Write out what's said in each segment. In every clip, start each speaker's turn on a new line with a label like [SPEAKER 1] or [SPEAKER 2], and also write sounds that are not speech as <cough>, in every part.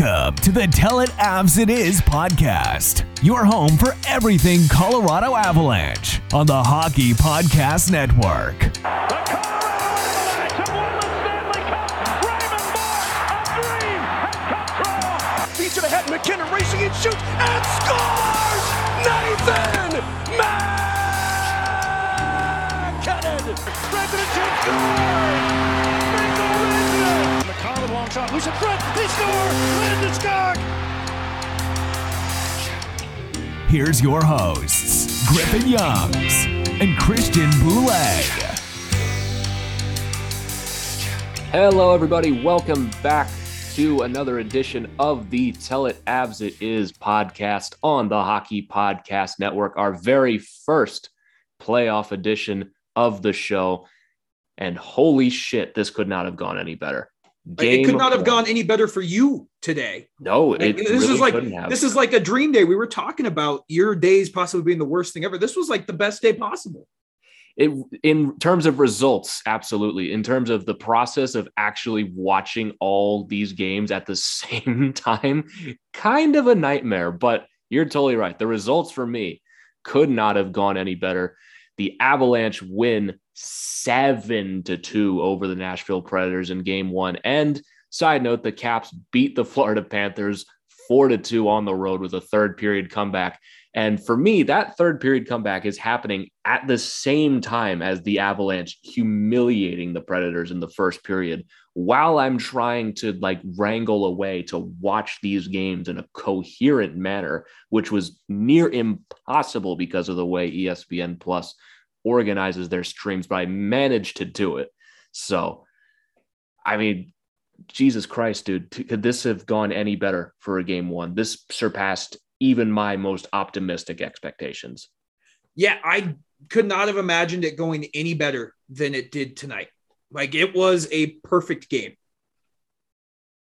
[SPEAKER 1] Welcome to the Tell It Avs It Is podcast, your home for everything Colorado Avalanche on the Hockey Podcast Network.
[SPEAKER 2] MacKinnon racing and shoots and scores! Nathan MacKinnon!
[SPEAKER 3] Brandon Chase scores. Bingo Randy. McCollum long shot. Loose in front. He scores. Landon Scott.
[SPEAKER 1] Here's your hosts, Griffin Youngs and Christian Boulay.
[SPEAKER 4] Hello, everybody. Welcome back to another edition of the Tell It Avs It Is podcast on the Hockey Podcast Network, our very first playoff edition of the show. And holy shit, this could not have gone any better.
[SPEAKER 5] It could not have gone any better for you today.
[SPEAKER 4] No, it
[SPEAKER 5] Like, this
[SPEAKER 4] really
[SPEAKER 5] is like this is like a dream day. We were talking about your days possibly being the worst thing ever. This was like the best day possible.
[SPEAKER 4] it in terms of results absolutely in terms of the process of actually watching all these games at the <laughs> same time kind of a nightmare but you're totally right the results for me could not have gone any better the avalanche win 7 to 2 over the nashville predators in game 1 and side note the caps beat the <laughs> florida panthers 4 to 2 on the road with a third period comeback. And for me, that third period comeback is happening at the same time as the Avalanche humiliating the Predators in the first period while I'm trying to like wrangle away to watch these games in a coherent manner, which was near impossible because of the way ESPN Plus organizes their streams, but I managed to do it. So, I mean, Jesus Christ, dude, could this have gone any better for a game one? This surpassed even my most optimistic expectations.
[SPEAKER 5] Yeah, I could not have imagined it going any better than it did tonight. Like it was a perfect game.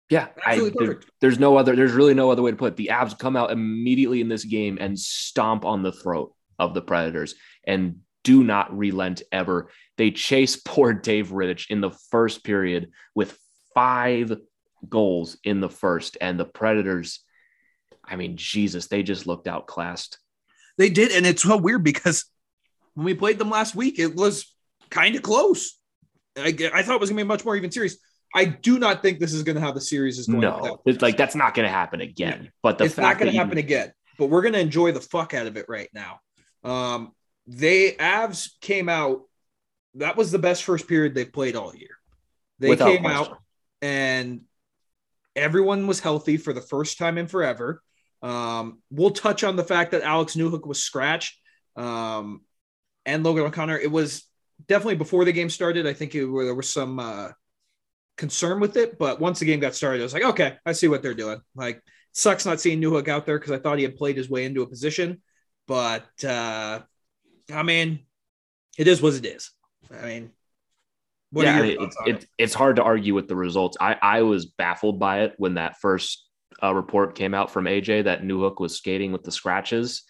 [SPEAKER 4] Yeah, I, there- there's no other, there's really no other way to put it. The Avs come out immediately in this game and stomp on the throat of the Predators and do not relent ever. They chase <laughs> poor Dave Rittich in the first period with five goals in the first, and the Predators, I mean, Jesus, they just looked outclassed.
[SPEAKER 5] They did, and it's so weird because when we played them last week, it was kind of close. I, I thought it was gonna be much more even series. I do not think this is gonna have the series is going.
[SPEAKER 4] No, it's like that's not going to happen again. But the
[SPEAKER 5] it's not going to happen again. But we're going to enjoy the fuck out of it right now. Um, they Avs came out. That was the best first period they've played all year. They
[SPEAKER 4] Without
[SPEAKER 5] came
[SPEAKER 4] question.
[SPEAKER 5] out and everyone was healthy for the first time in forever. Um, we'll touch on the fact that Alex Newhook was scratched um, and Logan O'Connor. It was definitely before the game started. I think it, there was some uh, concern with it, but once the game got started, I was like, okay, I see what they're doing. Like, sucks not seeing Newhook out there because I thought he had played his way into a position, but uh, I mean, it is what it is. I mean, what
[SPEAKER 4] yeah,
[SPEAKER 5] are
[SPEAKER 4] I mean, it, it, it's hard to argue with the results. I, I was baffled by it when that first uh, report came out from AJ that Newhook was skating with the scratches.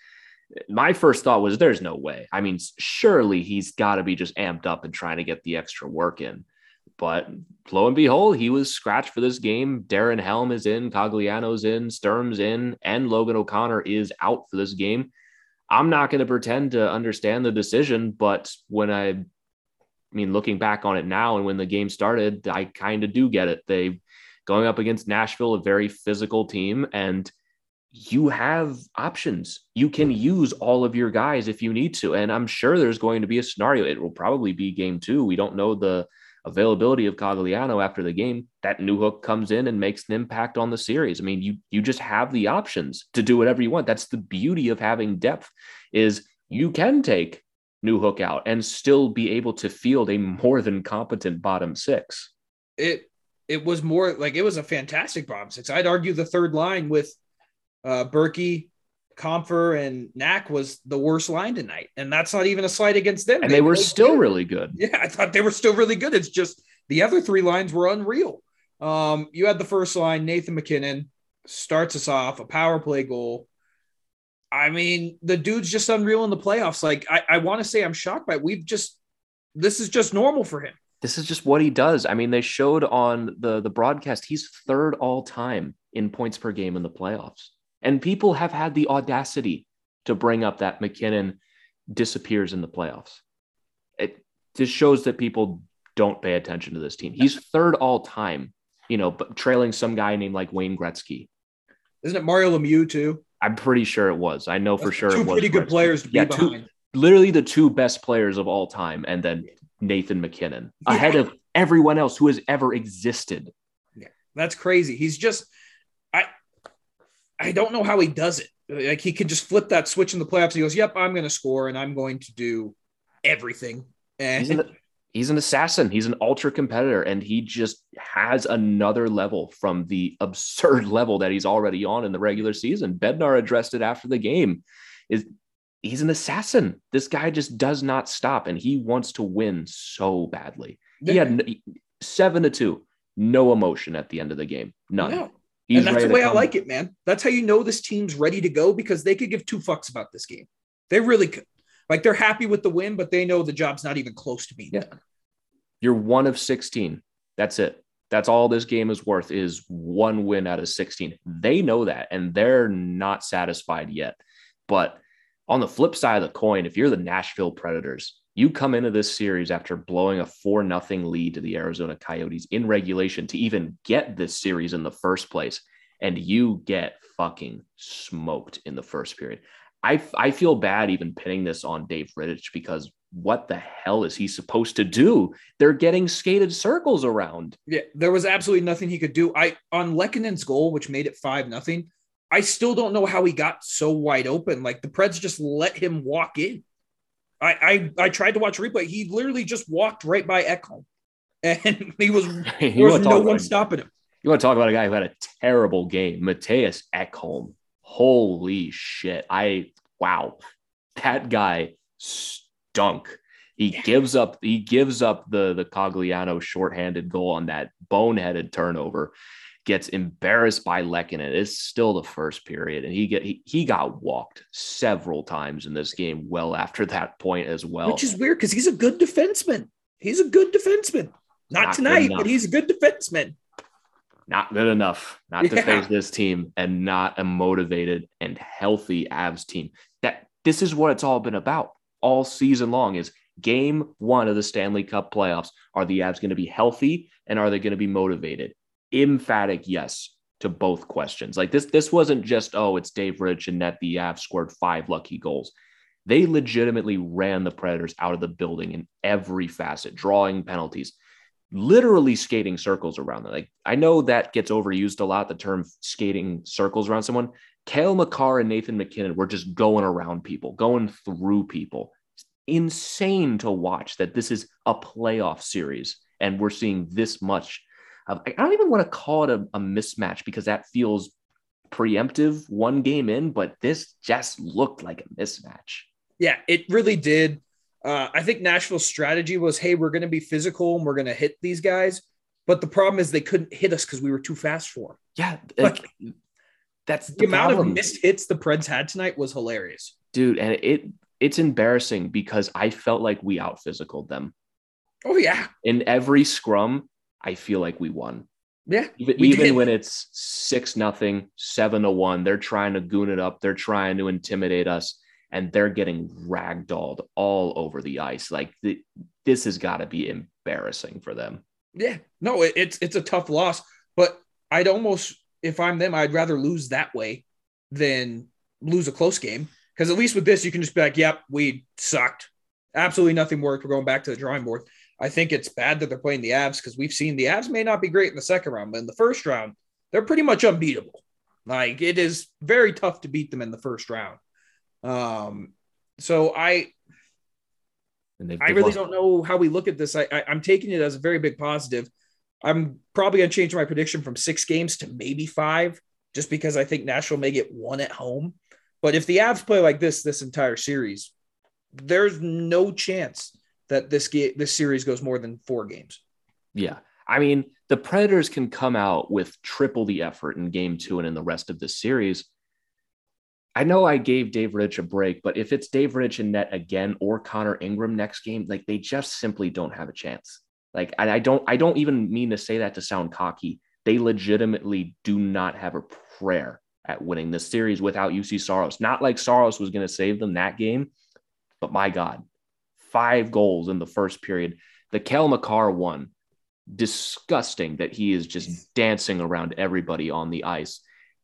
[SPEAKER 4] My first thought was, there's no way. I mean, surely he's got to be just amped up and trying to get the extra work in. But lo and behold, he was scratched for this game. Darren Helm is in, Cogliano's in, Sturm's in, and Logan O'Connor is out for this game. I'm not going to pretend to understand the decision, but when I I mean, looking back on it now and when the game started, I kind of do get it. They going up against Nashville, a very physical team, and you have options. You can use all of your guys if you need to. And I'm sure there's going to be a scenario. It will probably be game two. We don't know the availability of Cogliano after the game. That Newhook comes in and makes an impact on the series. I mean, you you just have the options to do whatever you want. That's the beauty of having depth is you can take Newhook out and still be able to field a more than competent bottom six.
[SPEAKER 5] It it was more like it was a fantastic bottom six. I'd argue the third line with uh, Berkey, Compher, and Knack was the worst line tonight, and that's not even a slight against them.
[SPEAKER 4] And they, they were still good. really good.
[SPEAKER 5] Yeah, I thought they were still really good. It's just the other three lines were unreal. Um, you had the first line, Nathan MacKinnon starts us off a power play goal. I mean, the dude's just unreal in the playoffs. Like, I, I want to say I'm shocked by it. We've just this is just normal for him.
[SPEAKER 4] This is just what he does. I mean, they showed on the the broadcast he's third all time in points per game in the playoffs. And people have had the audacity to bring up that MacKinnon disappears in the playoffs. It just shows that people don't pay attention to this team. He's third all time, you know, but trailing some guy named like Wayne Gretzky.
[SPEAKER 5] Isn't it Mario Lemieux too?
[SPEAKER 4] I'm pretty sure it was. I know for sure
[SPEAKER 5] two
[SPEAKER 4] it was.
[SPEAKER 5] pretty good
[SPEAKER 4] Gretzky.
[SPEAKER 5] players to
[SPEAKER 4] yeah,
[SPEAKER 5] be
[SPEAKER 4] two,
[SPEAKER 5] behind.
[SPEAKER 4] literally the two best players of all time, and then Nathan MacKinnon ahead of everyone else who has ever existed.
[SPEAKER 5] Yeah, that's crazy. He's just I I don't know how he does it. Like he can just flip that switch in the playoffs. He goes, "Yep, I'm going to score and I'm going to do everything." And
[SPEAKER 4] He's an, he's an assassin. He's an ultra competitor, and he just has another level from the absurd <laughs> level that he's already on in the regular season. Bednar addressed it after the game. Is he's an assassin. This guy just does not stop, and he wants to win so badly. He had seven to two, no emotion at the end of the game, none.
[SPEAKER 5] No.
[SPEAKER 4] He's
[SPEAKER 5] and that's the way I like it, man. That's how you know this team's ready to go because they could give two fucks about this game. They really could. Like they're happy with the win, but they know the job's not even close to being
[SPEAKER 4] Yeah.
[SPEAKER 5] done.
[SPEAKER 4] You're one of 16. That's it. That's all this game is worth is one win out of 16. They know that and they're not satisfied yet. But on the flip side of the coin, if you're the Nashville Predators, you come into this series after blowing a 4 nothing lead to the Arizona Coyotes in regulation to even get this series in the first place and you get fucking smoked in the first period. I, I feel bad even pinning this on Dave Rittich because what the hell is he supposed to do? They're getting skated circles around.
[SPEAKER 5] Yeah, there was absolutely nothing he could do. I on Lehkonen's goal, which made it five nothing. I still don't know how he got so wide open. Like the Preds just let him walk in. I I, I tried to watch replay. He literally just walked right by Ekholm, and <laughs> he was <laughs> there was no one stopping him.
[SPEAKER 4] You want to talk about a guy who had a terrible game, Mattias Ekholm. Holy shit. I, wow. That guy stunk. He gives up, he gives up the, the Cogliano shorthanded goal on that boneheaded turnover, gets embarrassed by Lehkonen. It's still the first period. And he get, he, he got walked several times in this game well after that point as well.
[SPEAKER 5] Which is weird because he's a good defenseman. He's a good defenseman. Not,
[SPEAKER 4] Not
[SPEAKER 5] tonight, but he's a good defenseman.
[SPEAKER 4] not good enough not to face this team and not a motivated and healthy Avs team. That this is what it's all been about all season long is game one of the Stanley Cup playoffs. Are the Avs going to be healthy and are they going to be motivated? Emphatic yes to both questions. Like this, this wasn't just, oh, it's Dave Rittich and net the Avs scored five lucky goals. They legitimately ran the Predators out of the building in every facet, drawing penalties literally skating circles around them. Like I know that gets overused a lot, the term skating circles around someone. Cale Makar and Nathan MacKinnon were just going around people, going through people. It's insane to watch that this is a playoff series and we're seeing this much. Of, I don't even want to call it a, a mismatch because that feels preemptive one game in, but this just looked like a mismatch.
[SPEAKER 5] Yeah, it really did. Uh, I think Nashville's strategy was, hey, we're going to be physical and we're going to hit these guys. But the problem is they couldn't hit us because we were too fast for them.
[SPEAKER 4] Yeah,
[SPEAKER 5] Like,
[SPEAKER 4] like, that's
[SPEAKER 5] The,
[SPEAKER 4] the,
[SPEAKER 5] amount of missed hits the Preds had tonight was hilarious.
[SPEAKER 4] dude and it it's embarrassing because i felt like we out physicaled them
[SPEAKER 5] Oh, yeah.
[SPEAKER 4] in every scrum i feel like we won
[SPEAKER 5] Yeah.
[SPEAKER 4] even, even when it's six nothing seven to one they're trying to goon it up they're trying to intimidate us and they're getting ragdolled all over the ice. Like the, this has got to be embarrassing for them.
[SPEAKER 5] Yeah, no, it, it's it's a tough loss, but I'd almost if I'm them, I'd rather lose that way than lose a close game because at least with this, you can just be like, "Yep, we sucked. Absolutely nothing worked. We're going back to the drawing board." I think it's bad that they're playing the Avs because we've seen the Avs may not be great in the second round, but in the first round, they're pretty much unbeatable. Like it is very tough to beat them in the first round. Um, so I, I really don't know how we look at this. I, I I'm taking it as a very big positive. I'm probably going to change my prediction from six games to maybe five, just because I think Nashville may get one at home. But if the Avs play like this this entire series, there's no chance that this game this series goes more than four games.
[SPEAKER 4] Yeah. I mean, the Predators can come out with triple the effort in game two and in the rest of the series. I know I gave Dave Rittich a break, but if it's Dave Rittich and net again or Connor Ingram next game, like they just simply don't have a chance. Like, and I don't, I don't even mean to say that to sound cocky. They legitimately do not have a prayer at winning this series without Juuse Saros. Not like Saros was going to save them that game, but my God, five goals in the first period. The Cale Makar one, disgusting that he is just dancing around everybody on the ice.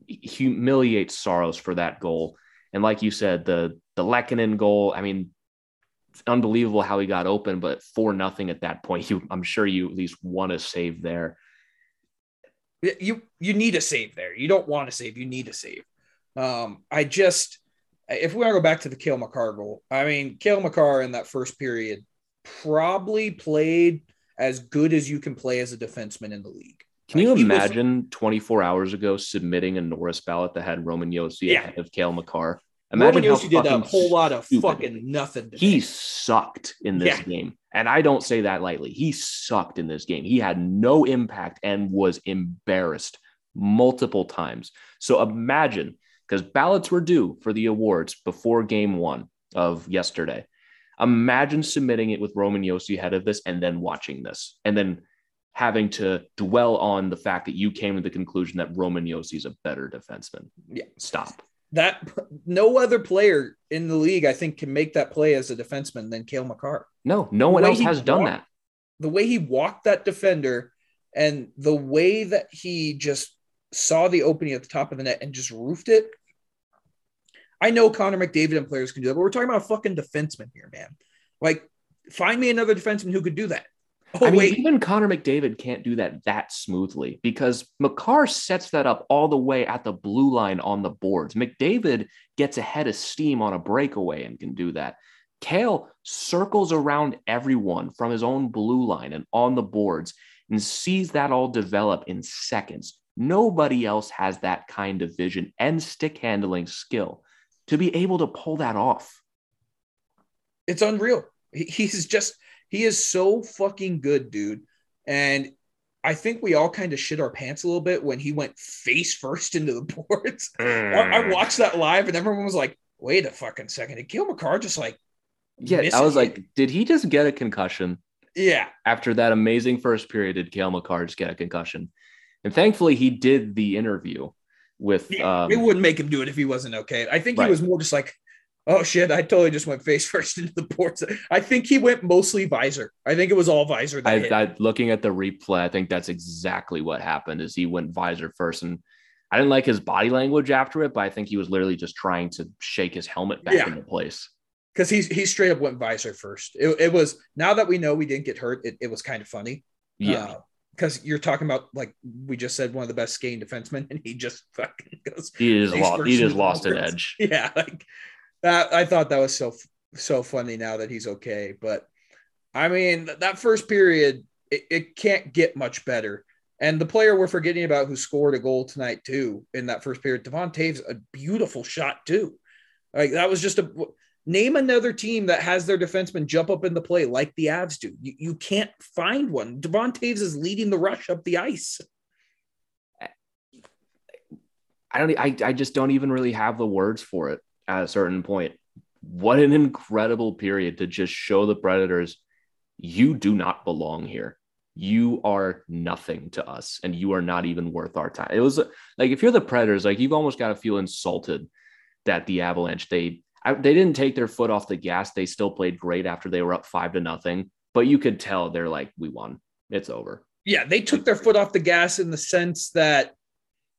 [SPEAKER 4] Humiliates Saros for that goal. And like you said, the the Lehkonen goal, I mean, it's unbelievable how he got open, but for nothing at that point, <laughs> you I'm sure you at least want to save there.
[SPEAKER 5] You you need a save there. You don't want to save, you need a save. Um, I just if we want to go back to the Cale Makar goal, I mean, Cale Makar in that first period probably played as good as you can play as a defenseman in the league.
[SPEAKER 4] Can you imagine was, 24 hours ago submitting a Norris ballot that had Roman Josi yeah. ahead of Cale Makar? Imagine
[SPEAKER 5] Roman Josi did a whole lot of fucking nothing.
[SPEAKER 4] He sucked in this yeah. game. And I don't say that lightly. He sucked in this game. He had no impact and was embarrassed multiple times. So imagine, because ballots were due for the awards before game one of yesterday. Imagine submitting it with Roman Josi ahead of this and then watching this and then having to dwell on the fact that you came to the conclusion that Roman Josi is a better defenseman.
[SPEAKER 5] Yeah.
[SPEAKER 4] Stop
[SPEAKER 5] that no other player in the league, I think, can make that play as a defenseman than Cale Makar.
[SPEAKER 4] No, no one else has done that.
[SPEAKER 5] The way he walked that defender and the way that he just saw the opening at the top of the net and just roofed it. I know Connor McDavid and players can do that, but we're talking about a fucking defenseman here, man. Like, find me another defenseman who could do that.
[SPEAKER 4] Oh, I mean, wait. even Connor McDavid can't do that that smoothly because Makar sets that up all the way at the blue line on the boards. McDavid gets ahead of steam on a breakaway and can do that. Cale circles around everyone from his own blue line and on the boards and sees that all develop in seconds. Nobody else has that kind of vision and stick handling skill to be able to pull that off.
[SPEAKER 5] It's unreal. He's just he is so fucking good, dude. And I think we all kind of shit our pants a little bit when he went face first into the <laughs> boards. Mm. I, I, watched that live and everyone was like, wait a fucking second. Did Cale Makar just like
[SPEAKER 4] Yeah, I was like, did he just get a concussion?
[SPEAKER 5] Yeah.
[SPEAKER 4] After that amazing first period, did Cale Makar just get a concussion? And thankfully he did the interview with yeah, um,
[SPEAKER 5] it wouldn't make him do it if he wasn't okay. I think he was more just like, Oh shit! I totally just went face <laughs> first into the ports. I think he went mostly visor. I think it was all visor.
[SPEAKER 4] I, I, looking at the replay, I think that's exactly what happened. Is he went visor first, and I didn't like his body language after it, but I think he was literally just trying to shake his helmet back yeah. into place.
[SPEAKER 5] Because he's he straight up went visor first. It, it, was now that we know we didn't get hurt. It, it was kind of funny.
[SPEAKER 4] Yeah.
[SPEAKER 5] Because you're talking about like we just said one of the best skating defensemen, <laughs> and he just fucking goes.
[SPEAKER 4] He just lost. He just lost an edge. <laughs>
[SPEAKER 5] Yeah, like that I thought that was so so funny now that he's okay. But I mean, that first period, it, it can't get much better. And the player we're forgetting about who scored a goal tonight too in that first period, Devon Toews, a beautiful shot too. Like that was just a name another team that has their defenseman jump up in the play like the Avs do. You, you can't find one. Devon Toews is leading the rush up the ice.
[SPEAKER 4] I don't. I, I just don't even really have the words for it at a certain point. What an incredible period to just show the Predators you do not belong here. You are nothing to us and you are not even worth our time. It was like if you're the Predators, like you've almost got to feel insulted that the Avalanche they I, they didn't take their foot off the gas. They still played great after they were up five to nothing, but you could tell they're like, we won. It's over.
[SPEAKER 5] Yeah, they took their foot off the gas in the sense that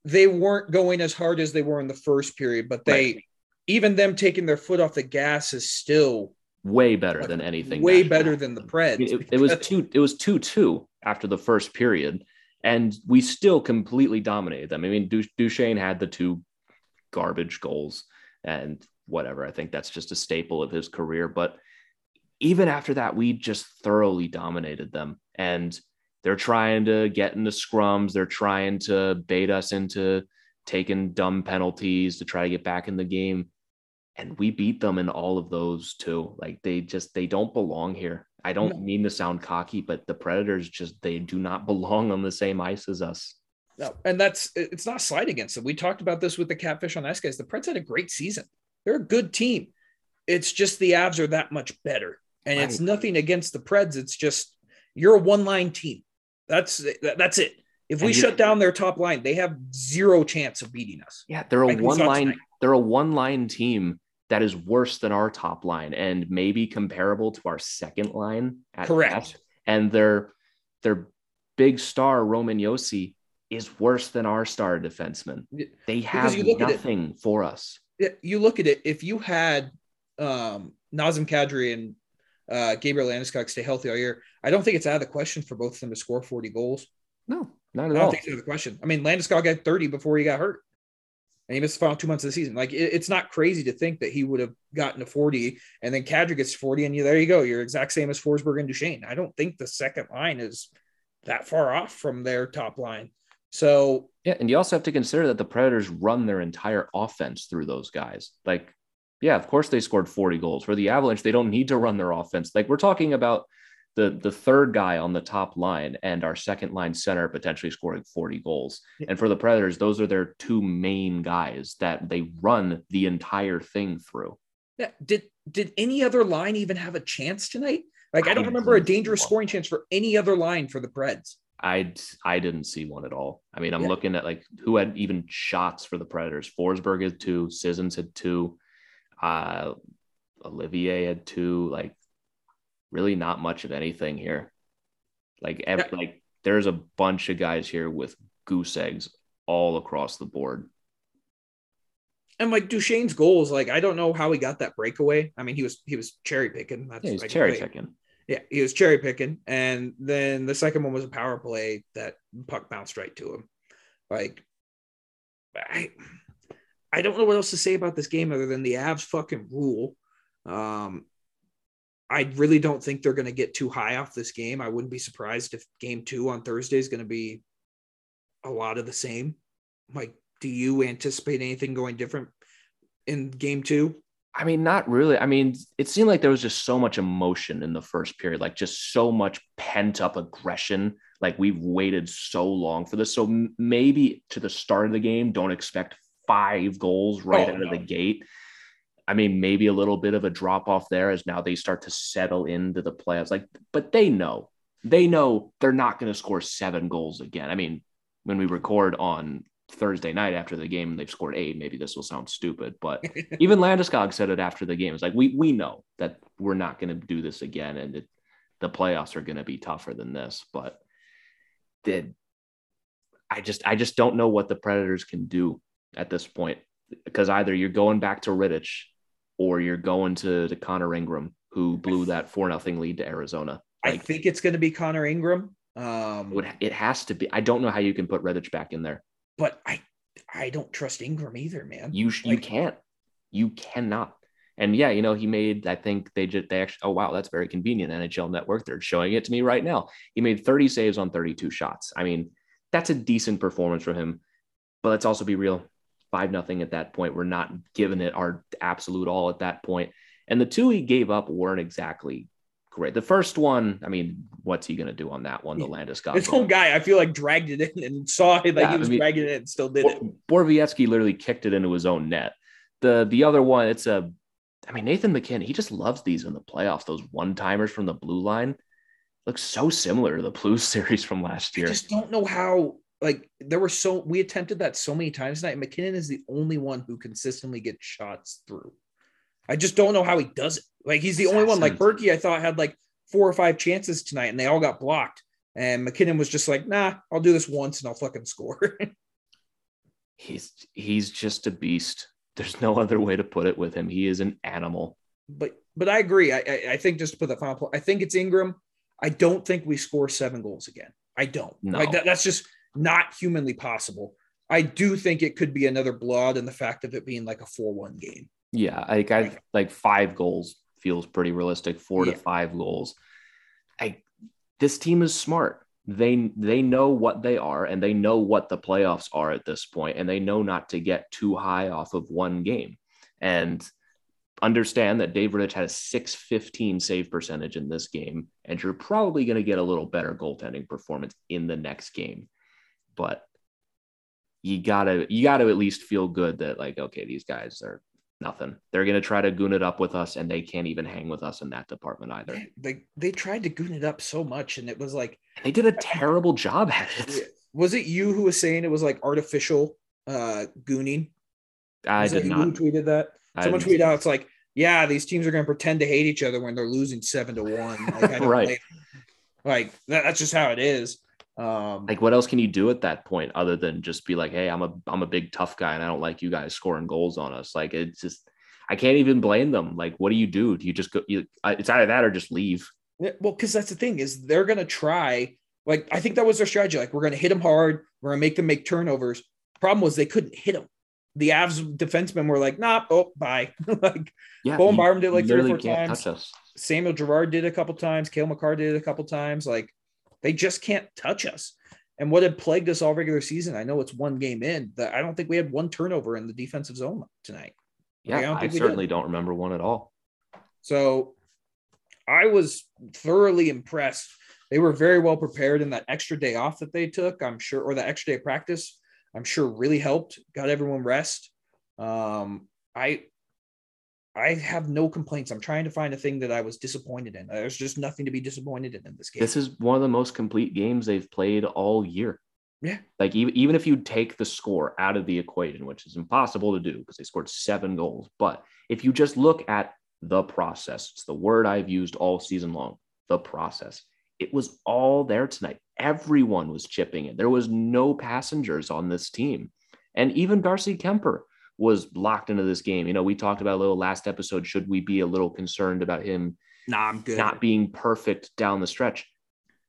[SPEAKER 5] they weren't going as hard as they were in the first period, but they
[SPEAKER 4] Right.
[SPEAKER 5] even them taking their foot off the gas is still
[SPEAKER 4] Way better than anything.
[SPEAKER 5] way better
[SPEAKER 4] had
[SPEAKER 5] than the. Preds.
[SPEAKER 4] I mean, it, it was two. It was two two after the first period, and we still completely dominated them. I mean, Du- Duchene had the two garbage goals, and whatever. I think that's just a staple of his career. But even after that, we just thoroughly dominated them, and they're trying to get into scrums. They're trying to bait us into taking dumb penalties to try to get back in the game and we beat them in all of those too like they just they don't belong here i don't
[SPEAKER 5] No.
[SPEAKER 4] mean to sound cocky but the predators just they do not <laughs> belong on the same ice as us
[SPEAKER 5] No, and that's it's not a slight against them. We talked about this with the catfish on ice guys. The Preds had a great season. They're a good team. It's just the Avs are that much better, and it's nothing against the Preds. It's just you're a one line team. That's that's it. If we shut down their top line, they have zero chance of beating us.
[SPEAKER 4] yeah they're a one line
[SPEAKER 5] tonight.
[SPEAKER 4] they're a one line team that is worse than our top line and maybe comparable to our second line at
[SPEAKER 5] Correct.
[SPEAKER 4] best. and their their big star roman josi is worse than our star defenseman they have
[SPEAKER 5] you look at it-
[SPEAKER 4] nothing for us
[SPEAKER 5] You look at it. If you had um, Nazem Kadri and uh, Gabriel Landeskog stay healthy all year, I don't think it's out of the question for both of them to score 40 goals.
[SPEAKER 4] no not
[SPEAKER 5] I
[SPEAKER 4] at
[SPEAKER 5] don't
[SPEAKER 4] all
[SPEAKER 5] think it's out of the question. I mean, Landeskog had 30 before he got hurt. And he missed the final two months of the season. Like, it- it's not crazy to think that he would have gotten to 40 and then Kadri gets to 40, and you there you go. You're exact same as Forsberg and Duchene. I don't think the second line is that far off from their top line. So,
[SPEAKER 4] Yeah, and you also have to consider that the Predators run their entire offense through those guys. Like, yeah, of course they scored 40 goals. For the Avalanche, they don't need to run their offense. Like we're talking about the the third guy on the top line and our second line center potentially scoring 40 goals. And for the Predators, those are their two main guys that they run the entire thing through.
[SPEAKER 5] yeah, did did any other line even have a chance tonight? Like, I
[SPEAKER 4] I
[SPEAKER 5] don't remember a dangerous scoring chance for any other line for the Preds.
[SPEAKER 4] I I didn't see one at all. I mean, I'm
[SPEAKER 5] Yeah.
[SPEAKER 4] looking at like who had even shots for the Predators. Forsberg had two, Sissons had two, uh, Olivier had two. Like, really not much of anything here. Like, ev-
[SPEAKER 5] Yeah.
[SPEAKER 4] like there's a bunch of guys here with goose eggs all across the board.
[SPEAKER 5] And like Duchene's goals, like I don't know how he got that breakaway. I mean, he was he was cherry picking. That's
[SPEAKER 4] Yeah, he's cherry picking.
[SPEAKER 5] Yeah, he was cherry picking, and then the second one was a power play that puck bounced right to him. Like, I, I don't know what else to say about this game other than the Avs fucking rule. Um, I really don't think they're going to get too high off this game. I wouldn't be surprised if Game Two on Thursday is going to be a lot of the same. Like, do you anticipate anything going different in Game Two?
[SPEAKER 4] I mean, not really. I mean, it seemed like there was just so much emotion in the first period, like just so much pent up aggression. Like we've waited so long for this. So maybe to the start of the game, don't expect five goals right
[SPEAKER 5] Oh,
[SPEAKER 4] out of the gate. I mean, maybe a little bit of a drop off there as now they start to settle into the playoffs. Like, but they know, they know they're not going to score seven goals again. I mean, when we record on Thursday night after the game, they've scored eight. Maybe this will sound stupid, but <laughs> even Landeskog said it after the game. It's like we we know that we're not going to do this again, and it, the playoffs are going to be tougher than this. But did I just I just don't know what the Predators can do at this point because either you're going back to Rittich or you're going to to Connor Ingram who blew that four nothing lead to Arizona.
[SPEAKER 5] I think it's going to be Connor Ingram.
[SPEAKER 4] it,
[SPEAKER 5] Um,
[SPEAKER 4] would, it has to be. I don't know how you can put Rittich back in there.
[SPEAKER 5] But I I don't trust Ingram either, man.
[SPEAKER 4] You sh- you can't. You cannot. And yeah, you know, he made, I think they just, they actually, oh, wow, that's very convenient. NHL Network, they're showing it to me right now. He made 30 saves on 32 shots. I mean, that's a decent performance from him. But let's also be real 5 nothing at that point. We're not giving it our absolute all at that point. And the two he gave up weren't exactly great. The first one, I mean, what's he going to do on that one? The Landis Landeskog.
[SPEAKER 5] His own guy, I feel like dragged it in and saw that
[SPEAKER 4] Yeah,
[SPEAKER 5] he was
[SPEAKER 4] I mean-
[SPEAKER 5] dragging it and still did it.
[SPEAKER 4] Bor- Borowiecki literally kicked it into his own net. The the other one, it's a, I mean Nathan MacKinnon, he just loves these in the playoffs. Those one timers from the blue line looks so similar to the Blues <laughs> series from last year.
[SPEAKER 5] I just don't know how. Like there were so we attempted that so many times tonight. MacKinnon is the only one who consistently gets shots through. I just don't know how he does it. Like he's the only one. Like Berkey, I thought had like four or five chances tonight, and they all got blocked. And MacKinnon was just like, "Nah, I'll do this once and I'll fucking score." <laughs>
[SPEAKER 4] he's he's just a beast. There's no other way to put it with him. He is an animal.
[SPEAKER 5] but but I agree. I, I I think just to put the final point, I think it's Ingram. I don't think we score seven goals again. I don't.
[SPEAKER 4] No.
[SPEAKER 5] Like that, that's just not humanly possible. I do think it could be another blood and the fact of it being like a four-one game.
[SPEAKER 4] Yeah, like I like five goals feels pretty realistic. Four
[SPEAKER 5] Yeah.
[SPEAKER 4] to five goals. I this team is smart. They they know what they are and they know what the playoffs are at this point, and they know not to get too high off of one game. And understand that Dave Rittich had a 615 save percentage in this game, and you're probably going to get a little better goaltending performance in the next game. But you gotta you gotta at least feel good that like okay these guys are nothing they're gonna try to goon it up with us and they can't even hang with us in that department either
[SPEAKER 5] They they tried to goon it up so much, and it was like,
[SPEAKER 4] they did a terrible job at it
[SPEAKER 5] was it you who was saying it was like artificial uh gooning?
[SPEAKER 4] i
[SPEAKER 5] Was
[SPEAKER 4] did not
[SPEAKER 5] who tweeted that.
[SPEAKER 4] I
[SPEAKER 5] Someone tweeted out, it's like, yeah, these teams are going to pretend to hate each other when they're losing seven to one. Like, I <laughs> don't
[SPEAKER 4] Right.
[SPEAKER 5] blame- Like that, that's just how it is. Um,
[SPEAKER 4] like what else can you do at that point other than just be like hey i'm a i'm a big tough guy and i don't like you guys scoring goals on us like it's just i can't even blame them like what do you do do you just go you, it's either that or just leave
[SPEAKER 5] Yeah, well, because that's the thing is they're gonna try. Like I think that was their strategy. Like we're gonna hit them hard. We're gonna make them make turnovers. Problem was they couldn't hit them. The Avs defensemen were like, "Nah, oh, bye." <laughs> like
[SPEAKER 4] yeah
[SPEAKER 5] Byram did like three or four times. Samuel Girard did a couple times. Cale Makar did it a couple times. Like they just can't touch us. And what had plagued us all regular season, I know it's one game in. That I don't think we had one turnover in the defensive zone tonight.
[SPEAKER 4] yeah
[SPEAKER 5] I don't
[SPEAKER 4] i, certainly don't remember one at all
[SPEAKER 5] So I was thoroughly impressed. They were very well prepared in that extra day off that they took, I'm sure, or the extra day of practice, I'm sure really helped, got everyone rest. Um, I I have no complaints. I'm trying to find a thing that I was disappointed in. There's just nothing to be disappointed in in this game.
[SPEAKER 4] This is one of the most complete games they've played all year.
[SPEAKER 5] Yeah.
[SPEAKER 4] Like even, even if you take the score out of the equation, which is impossible to do because they scored seven goals, but if you just look at the process, it's the word I've used all season long, the process. It was all there tonight. Everyone was chipping in. There was no passengers on this team. And even Darcy Kuemper was locked into this game. You know, we talked about a little last episode. Should we be a little concerned about him
[SPEAKER 5] nah, I'm good.
[SPEAKER 4] not being perfect down the stretch.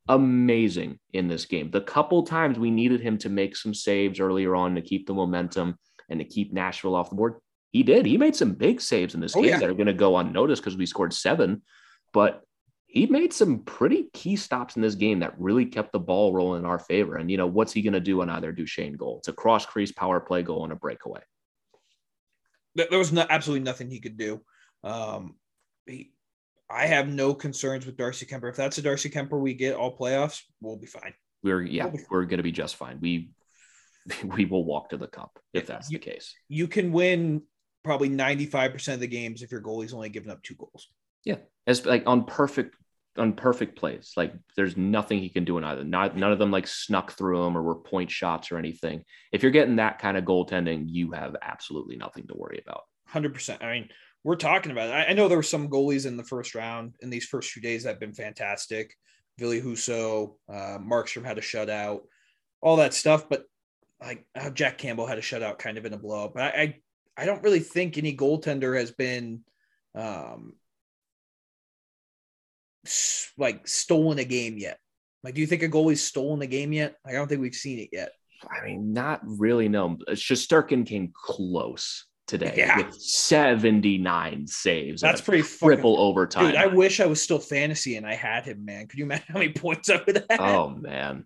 [SPEAKER 4] Amazing in this game. The couple times we needed him to make some saves earlier on to keep the momentum and to keep Nashville off the board, he did. He made some big saves in this
[SPEAKER 5] Oh,
[SPEAKER 4] game
[SPEAKER 5] yeah.
[SPEAKER 4] that are going to go unnoticed because we scored seven, but he made some pretty key stops in this game that really kept the ball rolling in our favor. And you know, what's he going to do on either Duchene goal? It's a cross crease power play goal and a breakaway.
[SPEAKER 5] There was no, absolutely nothing he could do. Um, he, I have no concerns with Darcy Kuemper. If that's a Darcy Kuemper we get all playoffs, we'll be fine.
[SPEAKER 4] We're yeah,
[SPEAKER 5] Okay.
[SPEAKER 4] we're going to be just fine. We <laughs> we will walk to the cup if that's
[SPEAKER 5] you-
[SPEAKER 4] the case.
[SPEAKER 5] You can win probably 95% of the games if your goalie's only giving up two goals.
[SPEAKER 4] Yeah, as like on perfect on perfect plays. Like there's nothing he can do in either. Not none of them like snuck through him or were point shots or anything. If you're getting that kind of goaltending, you have absolutely nothing to worry about.
[SPEAKER 5] Hundred percent. I mean, we're talking about it. I, know there were some goalies in the first round in these first few days that have been fantastic. Billy Huso, uh, Markstrom had a shutout, all that stuff. But like uh, Jack Campbell had a shutout kind of in a blow. But I, I, I don't really think any goaltender has been um, like stolen a game yet. Like, do you think a goalie's stolen a game yet? Like, I don't think we've seen it yet.
[SPEAKER 4] I mean, not really. No, uh, Shesterkin came close today
[SPEAKER 5] Yeah.
[SPEAKER 4] with 79 saves.
[SPEAKER 5] That's pretty fucking
[SPEAKER 4] triple overtime.
[SPEAKER 5] Dude, I wish I was still fantasy and I had him, man. Could you imagine how many <laughs> points I would have?
[SPEAKER 4] oh man.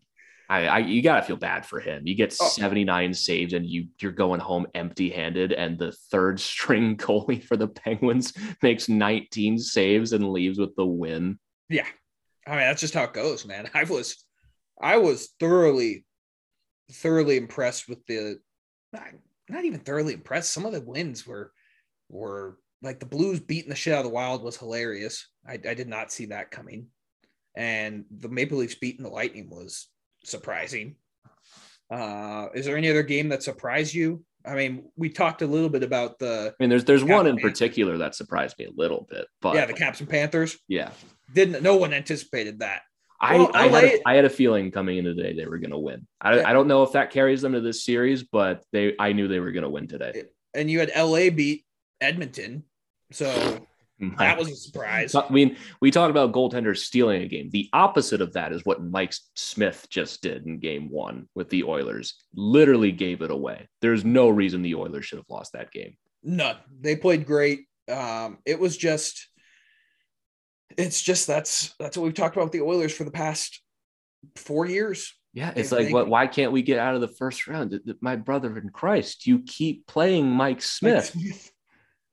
[SPEAKER 4] I, I you gotta feel bad for him. You get
[SPEAKER 5] Oh.
[SPEAKER 4] 79 saves and you you're going home empty handed, and the third <laughs> string goalie for the Penguins <laughs> makes 19 saves and leaves with the win.
[SPEAKER 5] Yeah. I mean, that's just how it goes, man. <laughs> I was I was thoroughly, thoroughly impressed with the not, not even thoroughly impressed. Some of the wins were were like the Blues beating the shit out of the Wild was hilarious. I, I did not see that coming. And the Maple Leafs beating the Lightning was surprising. Uh, is there any other game that surprised you I mean, we talked a little bit about the
[SPEAKER 4] I mean, there's there's one in
[SPEAKER 5] Panthers.
[SPEAKER 4] particular that surprised me a little bit, but
[SPEAKER 5] yeah the Caps and Panthers.
[SPEAKER 4] yeah.
[SPEAKER 5] Didn't no one anticipated that.
[SPEAKER 4] I,
[SPEAKER 5] Well,
[SPEAKER 4] I, had
[SPEAKER 5] LA
[SPEAKER 4] a, I had a feeling coming into today they were going to win. I,
[SPEAKER 5] Yeah.
[SPEAKER 4] I don't know if that carries them to this series, but they I knew they were going to win today.
[SPEAKER 5] And you had LA beat Edmonton, so <laughs> that was a surprise.
[SPEAKER 4] I mean, we talked about goaltenders stealing a game. The opposite of that is what Mike Smith just did in game one with the Oilers. Literally gave it away. There's no reason the Oilers should have lost that game.
[SPEAKER 5] None. They played great. Um, it was just, it's just that's that's what we've talked about with the Oilers for the past four years.
[SPEAKER 4] Yeah, it's like,
[SPEAKER 5] they-
[SPEAKER 4] what? Why can't we get out of the first round? My brother in Christ, you keep playing Mike Smith.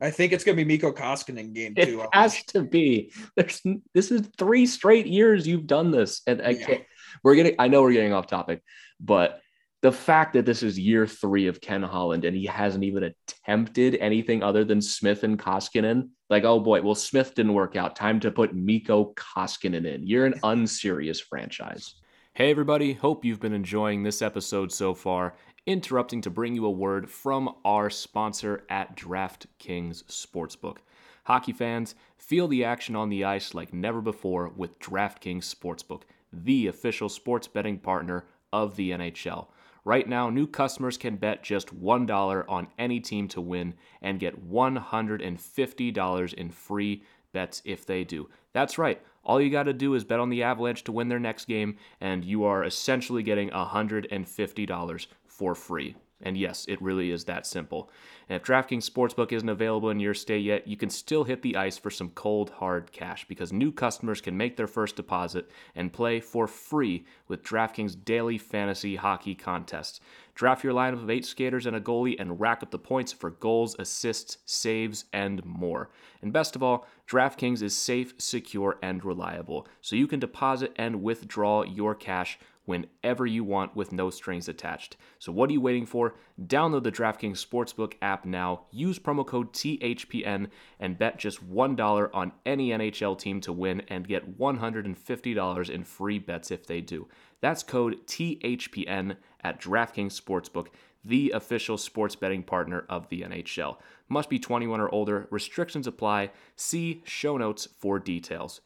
[SPEAKER 5] I think it's going to be Mikko Koskinen game
[SPEAKER 4] It has to be. There's this is three straight years you've done this, and I
[SPEAKER 5] Yeah.
[SPEAKER 4] can't. We're getting. I know we're getting off topic, but the fact that this is year three of Ken Holland and he hasn't even attempted anything other than Smith and Koskinen, like, oh boy, well Smith didn't work out. Time to put Mikko Koskinen in. You're an unserious franchise. Hey everybody, hope you've been enjoying this episode so far. Interrupting to bring you a word from our sponsor at DraftKings Sportsbook. Hockey fans, feel the action on the ice like never before with DraftKings Sportsbook, the official sports betting partner of the NHL. Right now, new customers can bet just $1 on any team to win and get $150 in free bets if they do. That's right. All you got to do is bet on the Avalanche to win their next game, and you are essentially getting $150 for free. And yes, it really is that simple. And if DraftKings Sportsbook isn't available in your state yet, you can still hit the ice for some cold, hard cash because new customers can make their first deposit and play for free with DraftKings daily fantasy hockey contests. Draft your lineup of eight skaters and a goalie and rack up the points for goals, assists, saves, and more. And best of all, DraftKings is safe, secure, and reliable, so you can deposit and withdraw your cash whenever you want with no strings attached. So what are you waiting for? Download the DraftKings Sportsbook app now, use promo code THPN, and bet just $1 on any NHL team to win and get $150 in free bets if they do. That's code THPN at DraftKings Sportsbook, the official sports betting partner of the NHL. Must be 21 or older. Restrictions apply. See show notes for details.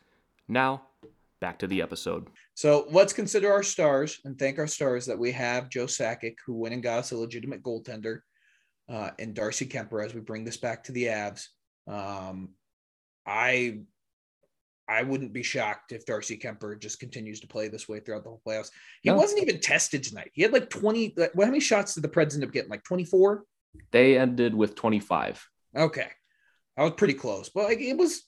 [SPEAKER 4] Now, back to the episode.
[SPEAKER 5] So let's consider our stars and thank our stars that we have Joe Sakic, who went and got us a legitimate goaltender, uh, and Darcy Kuemper as we bring this back to the Avs. Um, I I wouldn't be shocked if Darcy Kuemper just continues to play this way throughout the whole playoffs. He
[SPEAKER 4] No.
[SPEAKER 5] wasn't even tested tonight. He had like 20. Like, well, how many shots did the Preds end up getting? Like 24?
[SPEAKER 4] They ended with 25.
[SPEAKER 5] Okay. I was pretty close, but like it was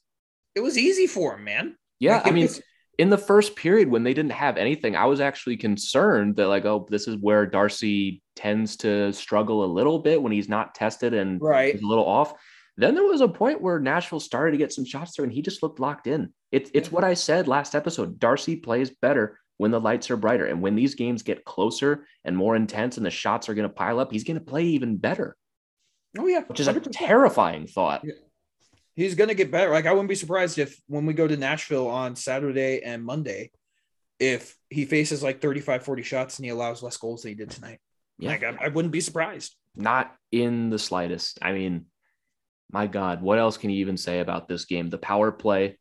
[SPEAKER 5] it was easy for him, man.
[SPEAKER 4] Yeah,
[SPEAKER 5] Like,
[SPEAKER 4] I mean,
[SPEAKER 5] was-
[SPEAKER 4] in the first period when they didn't have anything, I was actually concerned that like, oh, this is where Darcy tends to struggle a little bit when he's not tested and
[SPEAKER 5] Right.
[SPEAKER 4] a little off. Then there was a point where Nashville started to get some shots through, and he just looked locked in. It's it's what I said last episode. Darcy plays better when the lights are brighter, and when these games get closer and more intense, and the shots are going to pile up, he's going to play even better,
[SPEAKER 5] oh yeah,
[SPEAKER 4] which is a
[SPEAKER 5] 100%.
[SPEAKER 4] terrifying thought.
[SPEAKER 5] Yeah. He's going to get better. Like I wouldn't be surprised if when we go to Nashville on Saturday and Monday, if he faces like 35, 40 shots and he allows less goals than he did tonight.
[SPEAKER 4] Yeah.
[SPEAKER 5] Like I, I wouldn't be surprised.
[SPEAKER 4] not in the slightest. I mean, my God, what else can you even say about this game? The power play